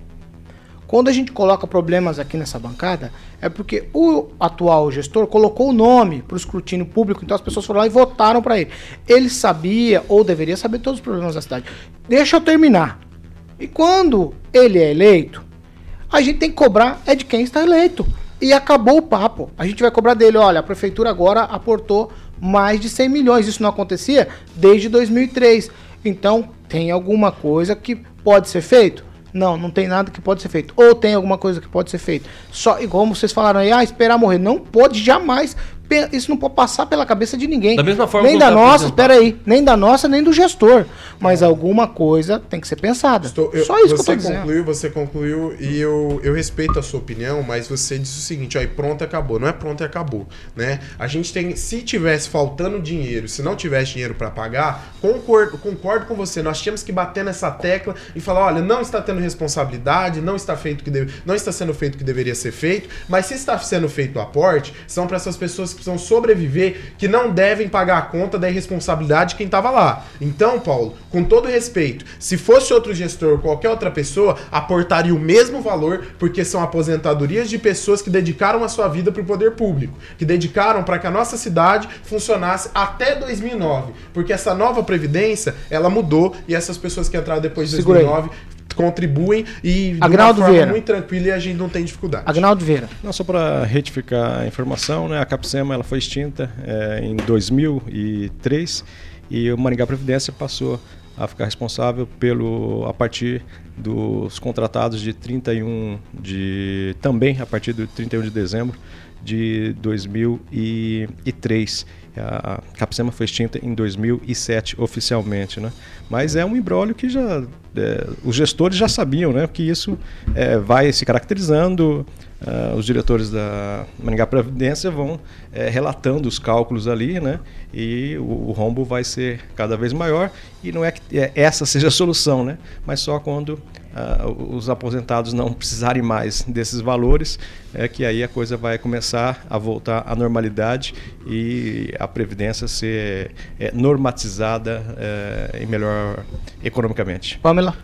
Quando a gente coloca problemas aqui nessa bancada, é porque o atual gestor colocou o nome para o escrutínio público, então as pessoas foram lá e votaram para ele. Ele sabia ou deveria saber todos os problemas da cidade. Deixa eu terminar. E quando ele é eleito, a gente tem que cobrar é de quem está eleito. E acabou o papo. A gente vai cobrar dele, olha, a prefeitura agora aportou mais de 100 milhões. Isso não acontecia desde 2003. Então, tem alguma coisa que pode ser feito? Não, não tem nada que pode ser feito. Ou tem alguma coisa que pode ser feito. Só, igual vocês falaram aí, ah, esperar morrer. Não pode jamais isso não pode passar pela cabeça de ninguém. Da mesma forma nem da nossa, espera aí, nem da nossa, nem do gestor. Mas alguma coisa tem que ser pensada. Estou, eu, Só isso você que eu tô concluiu, Você concluiu e eu, eu respeito a sua opinião, mas você disse o seguinte, aí pronto, acabou. Não é pronto e acabou, né? A gente tem, se tivesse faltando dinheiro, se não tivesse dinheiro para pagar, concordo, concordo com você. Nós tínhamos que bater nessa tecla e falar, olha, não está tendo responsabilidade, não está feito que deve, não está sendo feito o que deveria ser feito, mas se está sendo feito o aporte, são para essas pessoas que precisam sobreviver, que não devem pagar a conta da irresponsabilidade de quem estava lá. Então, Paulo, com todo respeito, se fosse outro gestor ou qualquer outra pessoa, aportaria o mesmo valor, porque são aposentadorias de pessoas que dedicaram a sua vida para o poder público, que dedicaram para que a nossa cidade funcionasse até 2009, porque essa nova previdência, ela mudou e essas pessoas que entraram depois de 2009 contribuem e Agnaldo de uma forma Vieira. muito tranquila e a gente não tem dificuldade. Agnaldo Vieira. Não, só para retificar a informação, né, a Capsema ela foi extinta é, em 2003 e o Maringá Previdência passou a ficar responsável pelo a partir dos contratados de 31 de também a partir do 31 de dezembro de 2003 a Capsema foi extinta em 2007 oficialmente, né? Mas é um embrólio que já é, os gestores já sabiam, né? Que isso é, vai se caracterizando. Uh, os diretores da Maringá Previdência vão é, relatando os cálculos ali, né? E o, o, rombo vai ser cada vez maior. E não é que é, essa seja a solução, né? Mas só quando uh, os aposentados não precisarem mais desses valores, é que aí a coisa vai começar a voltar à normalidade e a previdência ser é, normatizada é, e melhor economicamente. Pamela?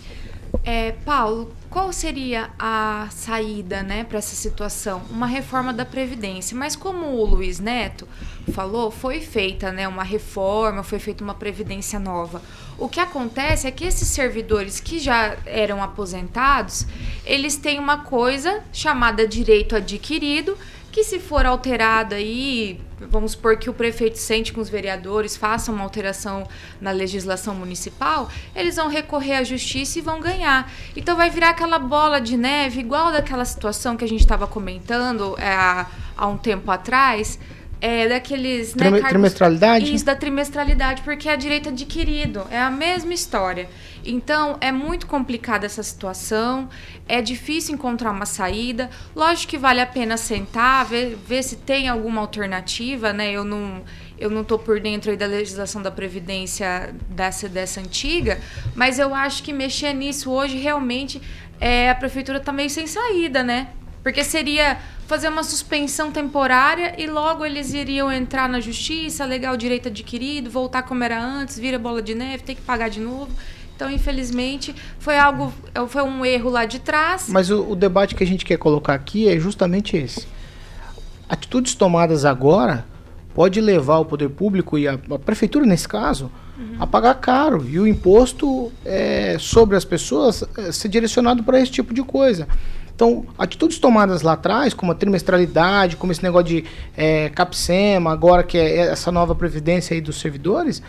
É, Paulo, qual seria a saída né, para essa situação? Uma reforma da Previdência. Mas como o Luiz Neto falou, foi feita né, uma reforma, foi feita uma Previdência nova. O que acontece é que esses servidores que já eram aposentados, eles têm uma coisa chamada direito adquirido, que se for alterada aí, vamos supor que o prefeito sente com os vereadores, faça uma alteração na legislação municipal, eles vão recorrer à justiça e vão ganhar. Então vai virar aquela bola de neve, igual daquela situação que a gente estava comentando é, há, há um tempo atrás, é, daqueles. Né, cargos, trimestralidade? Isso, da trimestralidade, porque é direito adquirido. É a mesma história. Então, é muito complicada essa situação, é difícil encontrar uma saída. Lógico que vale a pena sentar, ver, ver se tem alguma alternativa, né? Eu não. Eu não estou por dentro da legislação da Previdência dessa, dessa antiga, mas eu acho que mexer nisso hoje realmente é, a prefeitura está meio sem saída, né? Porque seria fazer uma suspensão temporária e logo eles iriam entrar na justiça, alegar o direito adquirido, voltar como era antes, vira bola de neve, ter que pagar de novo. Então, infelizmente, foi algo, foi um erro lá de trás. Mas o, o debate que a gente quer colocar aqui é justamente esse. Atitudes tomadas agora pode levar o poder público e a, a prefeitura nesse caso uhum. a pagar caro e o imposto é, sobre as pessoas é, ser direcionado para esse tipo de coisa. Então, atitudes tomadas lá atrás, como a trimestralidade, como esse negócio de é, CAPSEMA, agora que é essa nova previdência aí dos servidores,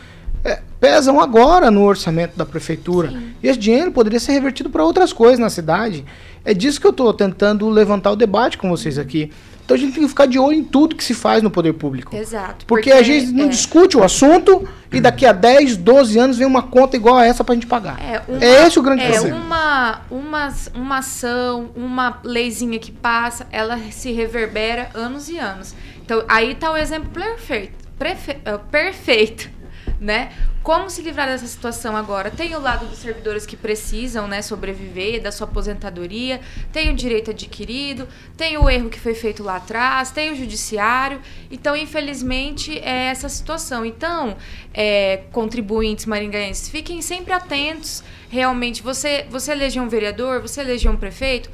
é, pesam agora no orçamento da prefeitura. Sim. E esse dinheiro poderia ser revertido para outras coisas na cidade. É disso que eu estou tentando levantar o debate com vocês aqui. Então a gente tem que ficar de olho em tudo que se faz no poder público. Exato. Porque, porque a gente não é. discute o assunto e daqui a 10, 12 anos vem uma conta igual a essa pra gente pagar. É, uma, é esse o grande é, problema. Uma, uma, uma ação, uma leizinha que passa, ela se reverbera anos e anos. Então aí tá o exemplo perfeito. Prefe, uh, perfeito né? Como se livrar dessa situação agora? Tem o lado dos servidores que precisam, né, sobreviver da sua aposentadoria, tem o direito adquirido, tem o erro que foi feito lá atrás, tem o judiciário. Então, infelizmente, é essa situação. Então, é, contribuintes maringaenses, fiquem sempre atentos. Realmente, você, você elegeu um vereador, você elegeu um prefeito.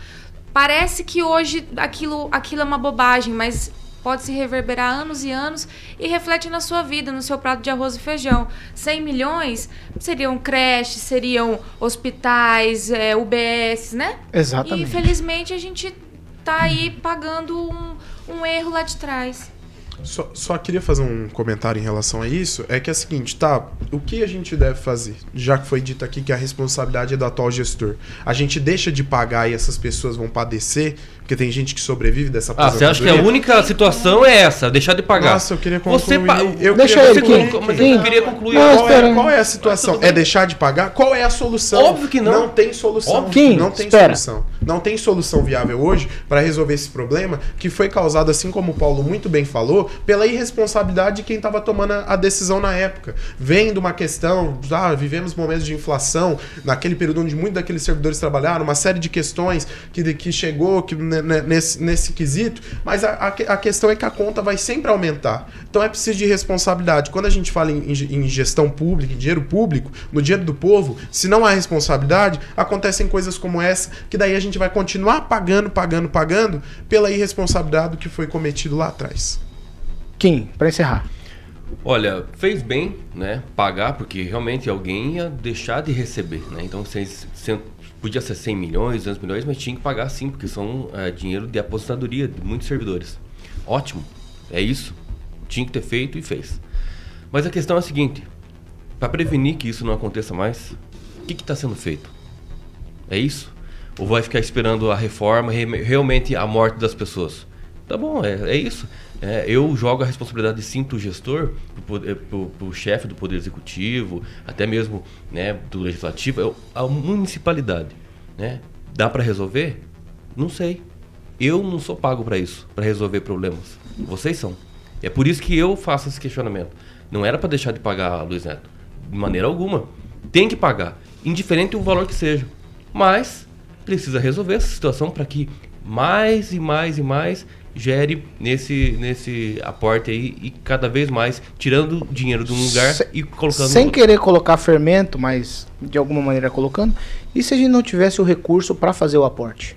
Parece que hoje aquilo, aquilo é uma bobagem, mas pode se reverberar anos e anos e reflete na sua vida, no seu prato de arroz e feijão. 100 milhões seriam creches, seriam hospitais, é, UBS, né? Exatamente. E infelizmente a gente tá aí pagando um, um erro lá de trás. Só, só, queria fazer um comentário em relação a isso. É que é o seguinte, tá? O que a gente deve fazer? Já que foi dito aqui que a responsabilidade é do atual gestor. A gente deixa de pagar e essas pessoas vão padecer porque tem gente que sobrevive dessa Ah, você acha que a única situação é essa, deixar de pagar? Nossa, eu queria concluir. Você pa... eu Deixa queria, ele, concluir, mas eu queria concluir. Não, qual, é, qual, é, a situação? É deixar de pagar? Qual é a solução? Óbvio que não. Não tem solução. Óbvio. Não tem espera. solução. Não tem solução viável hoje para resolver esse problema que foi causado, assim como o Paulo muito bem falou, pela irresponsabilidade de quem estava tomando a decisão na época. Vendo uma questão, ah, vivemos momentos de inflação, naquele período onde muitos daqueles servidores trabalharam, uma série de questões que, que chegou que, nesse, nesse nesse quesito, mas a, a, questão é que a conta vai sempre aumentar. Então é preciso de responsabilidade. Quando a gente fala em, em, gestão pública, em dinheiro público, no dinheiro do povo, se não há responsabilidade, acontecem coisas como essa, que daí a gente vai continuar pagando, pagando, pagando pela irresponsabilidade que foi cometido lá atrás. Kim, para encerrar. Olha, fez bem, né, pagar, porque realmente alguém ia deixar de receber, né? Então, podia ser 100 milhões, 200 milhões, mas tinha que pagar sim, porque são é, dinheiro de aposentadoria de muitos servidores. Ótimo, é isso. Tinha que ter feito e fez. Mas a questão é a seguinte: para prevenir que isso não aconteça mais, o que está sendo feito? É isso? Ou vai ficar esperando a reforma, realmente a morte das pessoas? Tá bom, é, é isso. É, eu jogo a responsabilidade sim para o gestor, para o chefe do Poder Executivo, até mesmo né, do Legislativo, eu, a municipalidade. Né? Dá para resolver? Não sei. Eu não sou pago para isso, para resolver problemas. Vocês são. É por isso que eu faço esse questionamento. Não era para deixar de pagar, Luiz Neto. De maneira alguma. Tem que pagar, indiferente do valor que seja. Mas precisa resolver essa situação para que mais e mais e mais gere nesse, nesse aporte aí e cada vez mais tirando dinheiro de um lugar Se, e colocando Sem querer colocar fermento, mas de alguma maneira colocando. E se a gente não tivesse o recurso para fazer o aporte?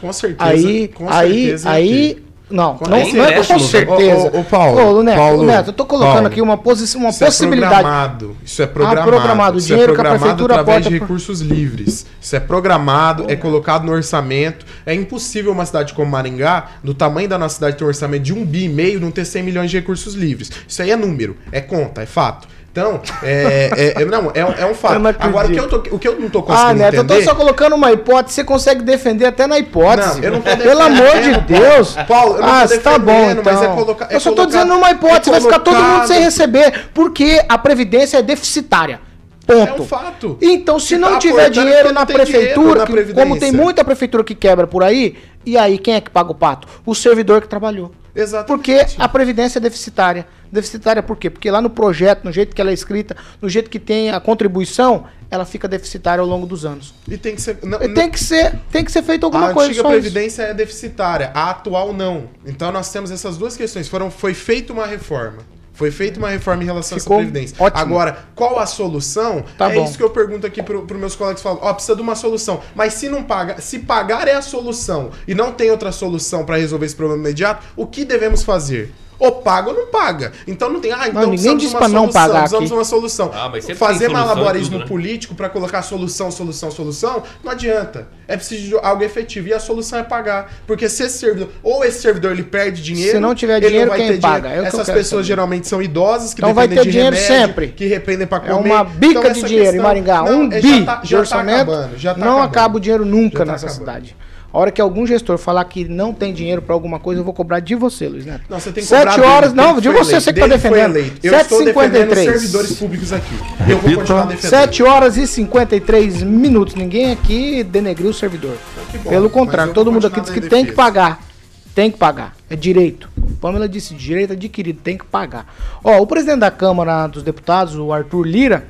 Com certeza. Aí, com aí, certeza aí não, não, não é com certeza. Ô, ô, ô Paulo, ô, Neto, Paulo, Neto, eu tô colocando Paulo, aqui uma, posi uma isso possibilidade. É programado, isso é programado. Ah, programado. Isso dinheiro é programado que a prefeitura através de por... recursos livres. Isso é programado, é colocado no orçamento. É impossível uma cidade como Maringá, do tamanho da nossa cidade, ter um orçamento de um bi e meio, não ter 100 milhões de recursos livres. Isso aí é número, é conta, é fato. Então, é, é, é, não, é, é um fato. Agora, o que, eu tô, o que eu não tô conseguindo ah, Neto, entender... eu tô só colocando uma hipótese, você consegue defender até na hipótese. Não, eu não tô Pelo amor de Deus. Paulo, eu não ah, tô tá bom, então. mas é colocar... eu só tô dizendo uma hipótese, vai ficar todo mundo sem receber, porque a Previdência é deficitária. Ponto. É um fato. Então, se, se não tá tiver dinheiro na prefeitura, dinheiro que, como tem muita prefeitura que quebra por aí, e aí quem é que paga o pato? O servidor que trabalhou. Exatamente. Porque a previdência é deficitária. Deficitária por quê? Porque lá no projeto, no jeito que ela é escrita, no jeito que tem a contribuição, ela fica deficitária ao longo dos anos. E tem que ser. Não, tem, que ser tem que ser feito alguma a coisa. A antiga previdência é deficitária, a atual não. Então nós temos essas duas questões. Foram, foi feita uma reforma. Foi feita uma reforma em relação Ficou a essa previdência. Ótimo. Agora, qual a solução? Tá é bom. isso que eu pergunto aqui para os meus colegas falam. Ó, precisa de uma solução. Mas se não paga, se pagar é a solução e não tem outra solução para resolver esse problema imediato, o que devemos fazer? Ou paga ou não paga. Então não tem. Ah, então não, ninguém diz para não pagar. Precisamos de uma solução. Ah, mas Fazer malabarismo tudo, né? político para colocar solução, solução, solução, não adianta. É preciso de algo efetivo. E a solução é pagar. Porque se esse servidor. Ou esse servidor ele perde dinheiro. Se não tiver ele dinheiro, não vai quem ter paga? Dinheiro. É Essas pessoas saber. geralmente são idosas que então vai ter de dinheiro remédio, sempre. Que dependem para comer. É uma bica então, de dinheiro questão, em Maringá. Não, um é, bi já tá, de já orçamento. Tá acabando, já tá não acabando. acaba o dinheiro nunca Já tá nessa acabando. cidade. A hora que algum gestor falar que não tem dinheiro para alguma coisa, eu vou cobrar de você, Luiz Neto. Não, você tem que Sete cobrar horas, dele, não, de você, eleito, você que tá foi defendendo. Eu estou defendendo os 7h53. servidores públicos aqui. Eu vou continuar defendendo. 7 horas e 53 minutos. Ninguém aqui denegriu o servidor. Bom, Pelo contrário, todo mundo aqui diz que na tem que defesa. pagar. Tem que pagar. É direito. Pamela disse direito adquirido, tem que pagar. Ó, o presidente da Câmara dos Deputados, o Arthur Lira,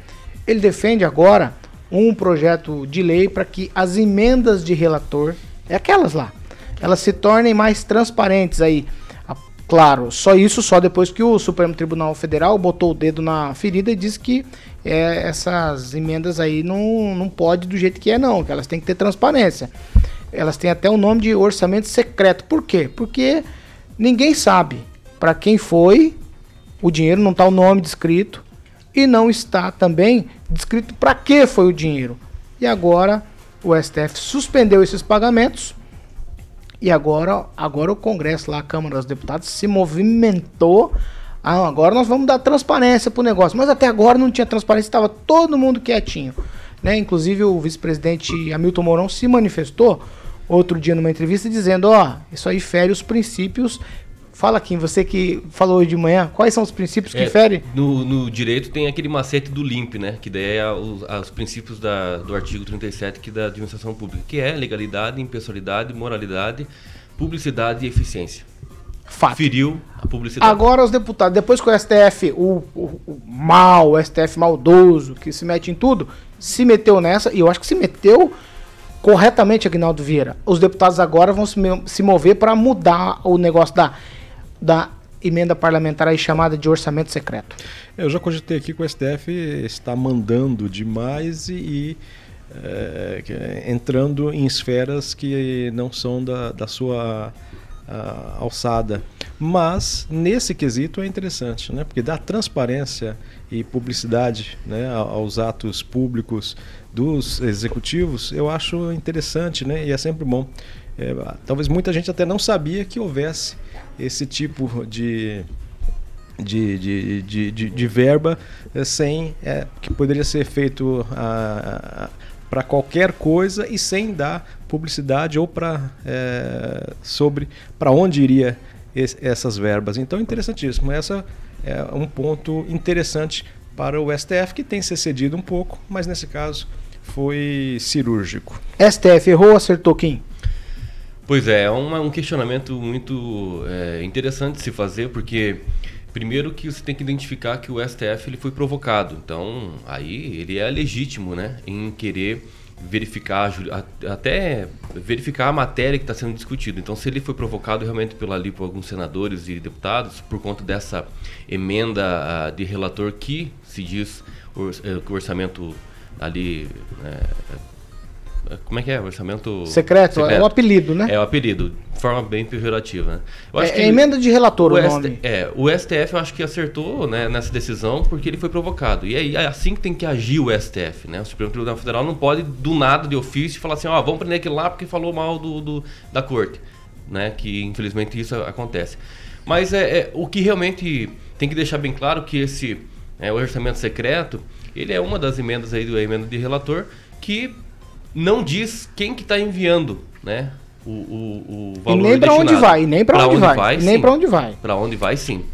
ele defende agora um projeto de lei para que as emendas de relator, é aquelas lá, elas se tornem mais transparentes aí. A- Claro, só isso só depois que o Supremo Tribunal Federal botou o dedo na ferida e disse que é, essas emendas aí não, não pode do jeito que é não, que elas têm que ter transparência. Elas têm até o nome de orçamento secreto. Por quê? Porque ninguém sabe para quem foi o dinheiro, não está o nome descrito e não está também descrito para que foi o dinheiro. E agora o STF suspendeu esses pagamentos E agora, agora o Congresso lá, a Câmara dos Deputados, se movimentou. Ah, agora nós vamos dar transparência pro negócio. Mas até agora não tinha transparência, estava todo mundo quietinho. Né? Inclusive o vice-presidente Hamilton Mourão se manifestou outro dia numa entrevista dizendo, ó, oh, isso aí fere os princípios Fala aqui, você que falou hoje de manhã, quais são os princípios que é, ferem? No, no, direito tem aquele macete do LIMP, né? Que daí é os, os princípios da, do artigo 37 que da administração pública, que é legalidade, impessoalidade, moralidade, publicidade e eficiência. Fato. Feriu a publicidade. Agora os deputados, depois que o STF, o, o, o mal, o STF maldoso, que se mete em tudo, se meteu nessa, e eu acho que se meteu corretamente, Agnaldo Vieira. Os deputados agora vão se, se mover para mudar o negócio da da emenda parlamentar aí chamada de orçamento secreto. Eu já cogitei aqui que o STF está mandando demais e, e é, entrando em esferas que não são da, da sua a, alçada. Mas nesse quesito é interessante, né? porque dá transparência e publicidade né, aos atos públicos dos executivos, eu acho interessante né? e é sempre bom. É, talvez muita gente até não sabia que houvesse esse tipo de, de, de, de, de, de verba é, sem é, que poderia ser feito para qualquer coisa e sem dar publicidade ou para é, sobre para onde iria essas verbas. Então interessantíssimo. Essa é um ponto interessante para o STF que tem se cedido um pouco, mas nesse caso foi cirúrgico. STF errou, acertou quem? Pois é, é um questionamento muito é, interessante de se fazer, porque primeiro que você tem que identificar que o STF ele foi provocado, então aí ele é legítimo, né, em querer verificar até verificar a matéria que está sendo discutida. Então, se ele foi provocado realmente pela ali por alguns senadores e deputados por conta dessa emenda de relator que se diz é, que o orçamento ali né, como é que é? Orçamento secreto, secreto. é o apelido, né? É o apelido, de forma bem pejorativa. Né? É, que é emenda de relator o, o nome. É, o STF eu acho que acertou né, nessa decisão porque ele foi provocado. E aí é assim que tem que agir o STF, né? O Supremo Tribunal Federal não pode do nada de ofício falar assim, ó, vamos prender aquele lá porque falou mal do, do, da corte, né? Que infelizmente isso acontece. Mas é, é o que realmente tem que deixar bem claro que esse é, orçamento secreto, ele é uma das emendas aí do emenda de relator que não diz quem que está enviando, né? O, o, o valor e nem para onde vai, nem para onde, onde, vai, vai nem para onde vai. Para onde vai, sim.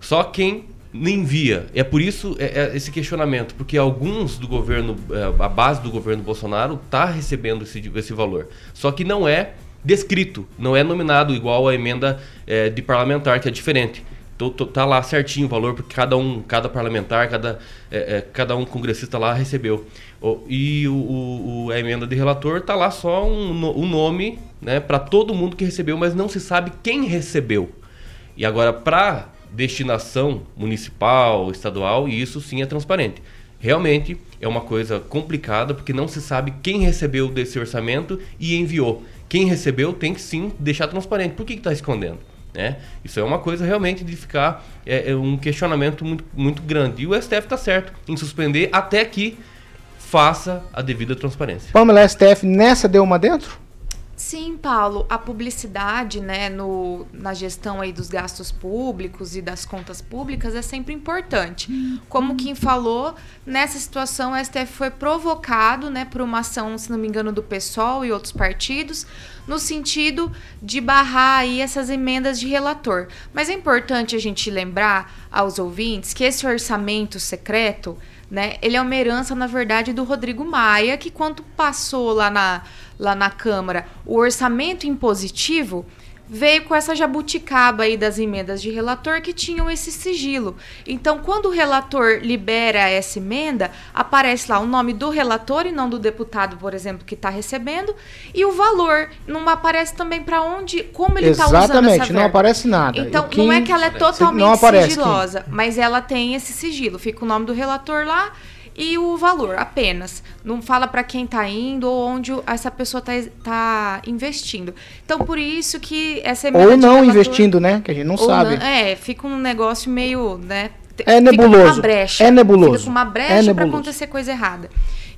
Só quem envia. É por isso é, é esse questionamento, porque alguns do governo, é, a base do governo Bolsonaro está recebendo esse, esse valor. Só que não é descrito, não é nominado igual a emenda é, de parlamentar, que é diferente. Tô, tá lá certinho o valor, porque cada um, cada parlamentar, cada, é, é, cada um congressista lá recebeu. O, e o, o, a emenda de relator tá lá só um, um nome né, para todo mundo que recebeu, mas não se sabe quem recebeu. E agora, para destinação municipal, estadual, isso sim é transparente. Realmente é uma coisa complicada, porque não se sabe quem recebeu desse orçamento e enviou. Quem recebeu tem que sim deixar transparente. Por que está escondendo? Né? Isso é uma coisa realmente de ficar é, é um questionamento muito, muito grande. E o STF está certo em suspender até que faça a devida transparência. Pamela, STF nessa deu uma dentro? Sim, Paulo, a publicidade, né, no, na gestão aí dos gastos públicos e das contas públicas é sempre importante. Como quem falou, nessa situação o STF foi provocado, né, por uma ação, se não me engano, do PSOL e outros partidos, no sentido de barrar aí essas emendas de relator. Mas é importante a gente lembrar aos ouvintes que esse orçamento secreto, né, ele é uma herança, na verdade, do Rodrigo Maia, que quando passou lá na lá na Câmara o orçamento impositivo, veio com essa jabuticaba aí das emendas de relator que tinham esse sigilo. Então, quando o relator libera essa emenda, aparece lá o nome do relator e não do deputado, por exemplo, que está recebendo, e o valor. Não aparece também para onde, como ele está usando essa Exatamente, não aparece nada. Então, não é que ela é totalmente sigilosa, mas ela tem esse sigilo. Fica o nome do relator lá e o valor apenas. Não fala para quem está indo ou onde essa pessoa está tá investindo. Então, por isso que essa Ou não investindo, né? Que a gente não sabe. Não, é, fica um negócio meio, né? É nebuloso. Brecha, é nebuloso. Fica com uma brecha é para acontecer coisa errada.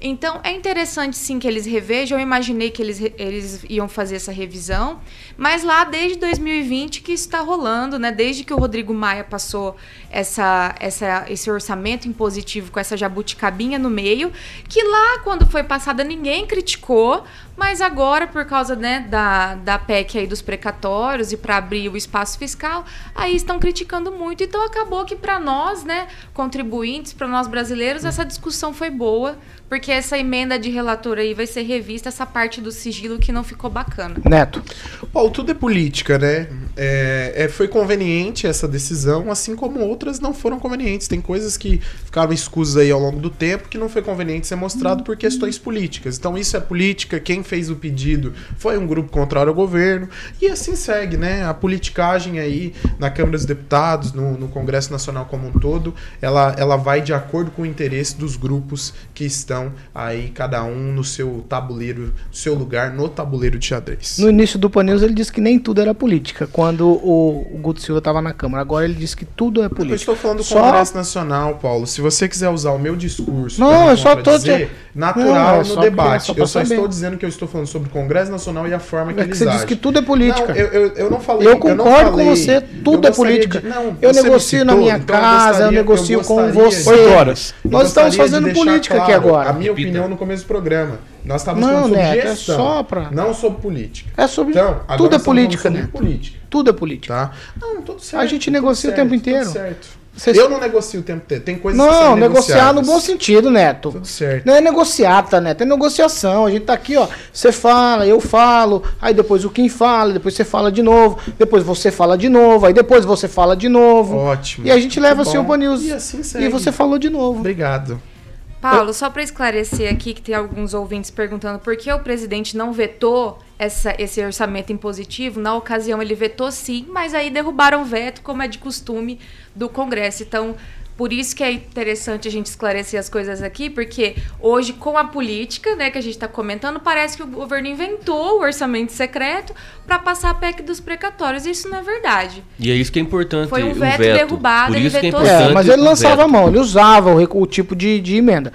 Então é interessante sim que eles revejam. Eu imaginei que eles, eles iam fazer essa revisão, mas lá desde 2020 que está rolando, né? Desde que o Rodrigo Maia passou essa, essa, esse orçamento impositivo com essa jabuticabinha no meio, que lá quando foi passada ninguém criticou, mas agora, por causa né, da, da PEC aí dos precatórios e para abrir o espaço fiscal, aí estão criticando muito. Então acabou que para nós, né, contribuintes, para nós brasileiros, essa discussão foi boa, porque essa emenda de relator aí vai ser revista, essa parte do sigilo que não ficou bacana. Neto. Paulo, tudo é política, né? É, é, foi conveniente essa decisão, assim como outras não foram convenientes. Tem coisas que ficaram escusas aí ao longo do tempo que não foi conveniente ser mostrado por questões políticas. Então isso é política, quem fez o pedido foi um grupo contrário ao governo, e assim segue, né? A politicagem aí na Câmara dos Deputados, no, no Congresso Nacional como um todo, ela, ela vai de acordo com o interesse dos grupos que estão aí cada um no seu tabuleiro, no seu lugar no tabuleiro de xadrez. No início do Panils ele disse que nem tudo era política, quando o, o Guto Silva estava na Câmara. Agora ele disse que tudo é política. Eu estou falando do Só... Congresso Nacional, Paulo. Se você quiser usar o meu discurso, não, eu só dizendo natural não, no debate. eu só saber. estou dizendo que eu estou falando sobre o Congresso Nacional e a forma que é que eles você agem. disse que tudo é política. Não, eu, eu, eu não falei. Eu concordo eu falei, com você, tudo é política. De, não, eu negocio citou, na minha então casa, eu, gostaria, eu negocio com você. Oito horas. Nós estamos fazendo política claro aqui agora. A minha opinião no começo do programa. Nós estávamos não, falando sobre Neto, é gestão, é só pra... não sobre política. É sobre então, tudo é política, né? Política. Tudo é política. Tá? Não, tudo certo. A gente negocia certo, o tempo inteiro. Tudo certo. Eu não negocio o tempo inteiro. Tem coisas não, que Não, negociar no bom sentido, Neto. Tudo certo. Não é negociata, Neto. É negociação. A gente tá aqui, ó. Você fala, eu falo. Aí depois o Kim fala, depois você fala de novo. Depois você fala de novo. Aí depois você fala de novo. Ótimo. E a gente leva seu Pan News. E assim segue. E você falou de novo. Obrigado. Paulo, só para esclarecer aqui que tem alguns ouvintes perguntando por que o presidente não vetou essa, esse orçamento impositivo. Na ocasião ele vetou sim, mas aí derrubaram o veto, como é de costume do Congresso. Então, por isso que é interessante a gente esclarecer as coisas aqui, porque hoje, com a política, né, que a gente está comentando, parece que o governo inventou o orçamento secreto para passar a PEC dos precatórios. Isso não é verdade. E é isso que é importante. Foi um veto, veto. derrubado, ele vetou. É, é, mas ele lançava a mão, ele usava o, o tipo de, de emenda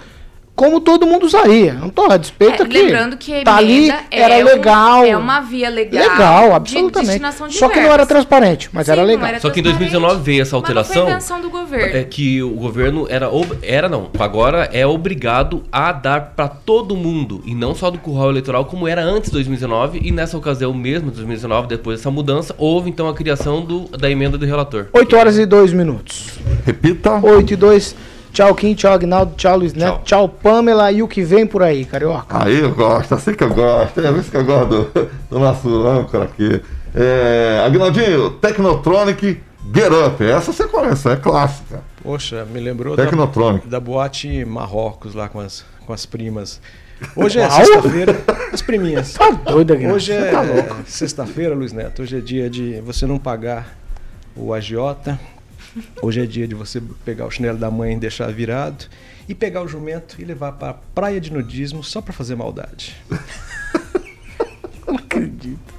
como todo mundo usaria. Não tô a despeito é, aqui. Lembrando que a tá ali era é legal. Um, é uma via legal. Legal, absolutamente. De Só que não era transparente, mas Sim, era legal. Era Só que em 2019 veio essa alteração. Mas não foi do governo. É que o governo era era não, agora é obrigado a dar para todo mundo e não só do curral eleitoral como era antes de 2019 e nessa ocasião mesmo, 2019, depois dessa mudança, houve então a criação do, da emenda do relator. 8 horas e 2 minutos. Repita. 8 e 2 Tchau, Kim, tchau, Agnaldo, tchau, Luiz Neto, tchau. tchau, Pamela e o que vem por aí, carioca. Aí eu gosto, assim que eu gosto, é isso que eu gosto do, do nosso âncora aqui. É, Agnaldinho, Technotronic Get Up, essa você conhece, é clássica. Poxa, me lembrou Technotronic. Da, da boate Marrocos lá com as, com as primas. Hoje é sexta-feira. As priminhas. Tá doida, Aguinaldo. Hoje é tá sexta-feira, Luiz Neto. Hoje é dia de você não pagar o agiota Hoje é dia de você pegar o chinelo da mãe e deixar virado e pegar o jumento e levar para a praia de nudismo só para fazer maldade. Não acredito.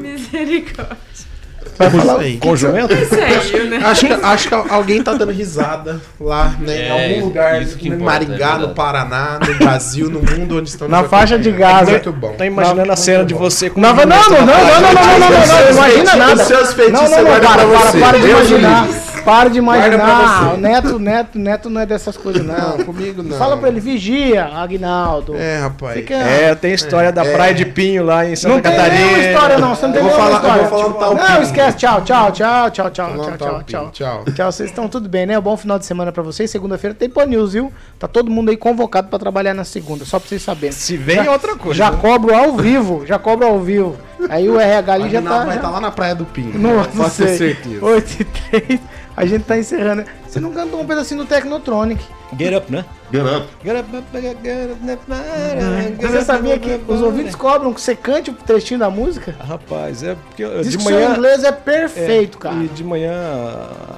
Misericórdia. Vai falar aí. Com jumento? Saiu, né? Acho que, acho que alguém tá dando risada lá, né? É, em algum lugar, em Maringá, é no Paraná, no Brasil, no mundo onde estão Na faixa de Gaza. É muito bom. Tá imaginando a cena de você com Não, não, não, não, não, não, não, não, não, não, imagina nada. Os seus feitiços não, não, não, para, para, para de imaginar. Para de imaginar. O Neto, Neto, Neto não é dessas coisas, não. Não, comigo não. Fala pra ele, vigia, Agnaldo. É, rapaz. Fica... É, tem história da Praia de Pinho lá em Santa não Catarina. Não tem história, não. Você não tem vou falar, história. Eu vou falar um tal Não, esquece. Tchau, tchau, tchau, tchau, tchau, tchau, tchau, tchau. Tchau. Tchau, vocês estão tudo bem, né? Bom final de semana pra vocês. Segunda-feira tem Pan News, viu? Tá todo mundo aí convocado pra trabalhar na segunda, só pra vocês saberem. Se vem já, outra coisa. Já né? cobro ao vivo, já cobro ao vivo. Aí o RH ali já tá. Vai estar tá lá na Praia do Pinho. Não, Pode ter certeza. 8 e 3. A gente tá encerrando. Você não cantou um pedacinho do Technotronic. Get up, né? Get up. Get up, get up, Você sabia que os ouvintes cobram que você cante o trechinho da música? Rapaz, é porque Diz de manhã. O inglês é perfeito, é, cara. E de manhã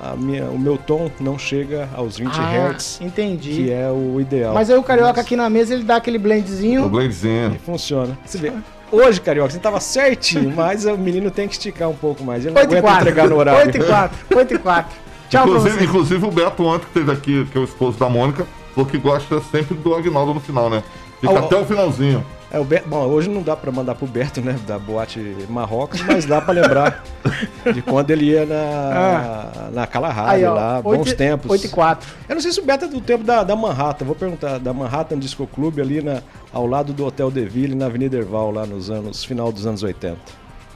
a minha, o meu tom não chega aos 20 ah, Hz. Entendi. Que é o ideal. Mas aí o carioca Mas... aqui na mesa ele dá aquele blendzinho. O blendzinho. E funciona. Você vê. Hoje, Carioca, você tava certinho, mas o menino tem que esticar um pouco mais. Ele não 8 aguenta 4. entregar no horário. 8 e 4, 8 e 4. Tchau, inclusive, inclusive o Beto ontem que esteve aqui, que é o esposo da Mônica, porque gosta sempre do Agnaldo no final, né? Fica até o finalzinho. É, o Beto, bom, hoje não dá para mandar pro Berto, né, da boate Marrocos, mas dá para lembrar de quando ele ia na, ah. na Kalahari lá, 8, bons tempos. 8 e 4. Eu não sei se o Beto é do tempo da, da Manhattan, vou perguntar, da Manhattan Disco Club ali na, ao lado do Hotel Deville, na Avenida Erval, lá nos anos, final dos anos 80.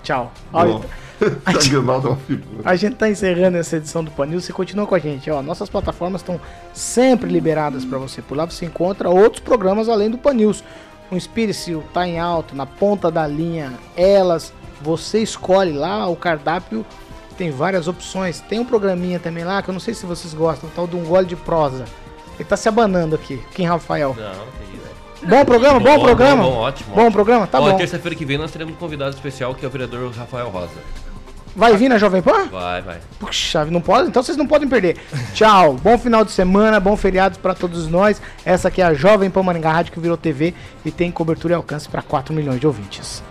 Tchau. Olha, a, gente, a gente tá encerrando essa edição do Panil. Você continua com a gente. Ó, nossas plataformas estão sempre liberadas para você. Por lá você encontra outros programas além do Panils um Inspire-se tá em alto, na ponta da linha, elas, você escolhe lá o cardápio, tem várias opções. Tem um programinha também lá que eu não sei se vocês gostam, tal de um gole de prosa. Ele tá se abanando aqui, Kim Rafael. Não, não Bom programa, bom, bom programa? Bom, bom, ótimo. Bom programa, tá Ó, bom. Terça-feira que vem nós teremos um convidado especial que é o vereador Rafael Rosa. Vai vir na Jovem Pan? Vai, vai. Puxa, não pode? Então vocês não podem perder. Tchau, bom final de semana, bom feriado para todos nós. Essa aqui é a Jovem Pan Maringá Rádio que virou TV e tem cobertura e alcance para 4 milhões de ouvintes.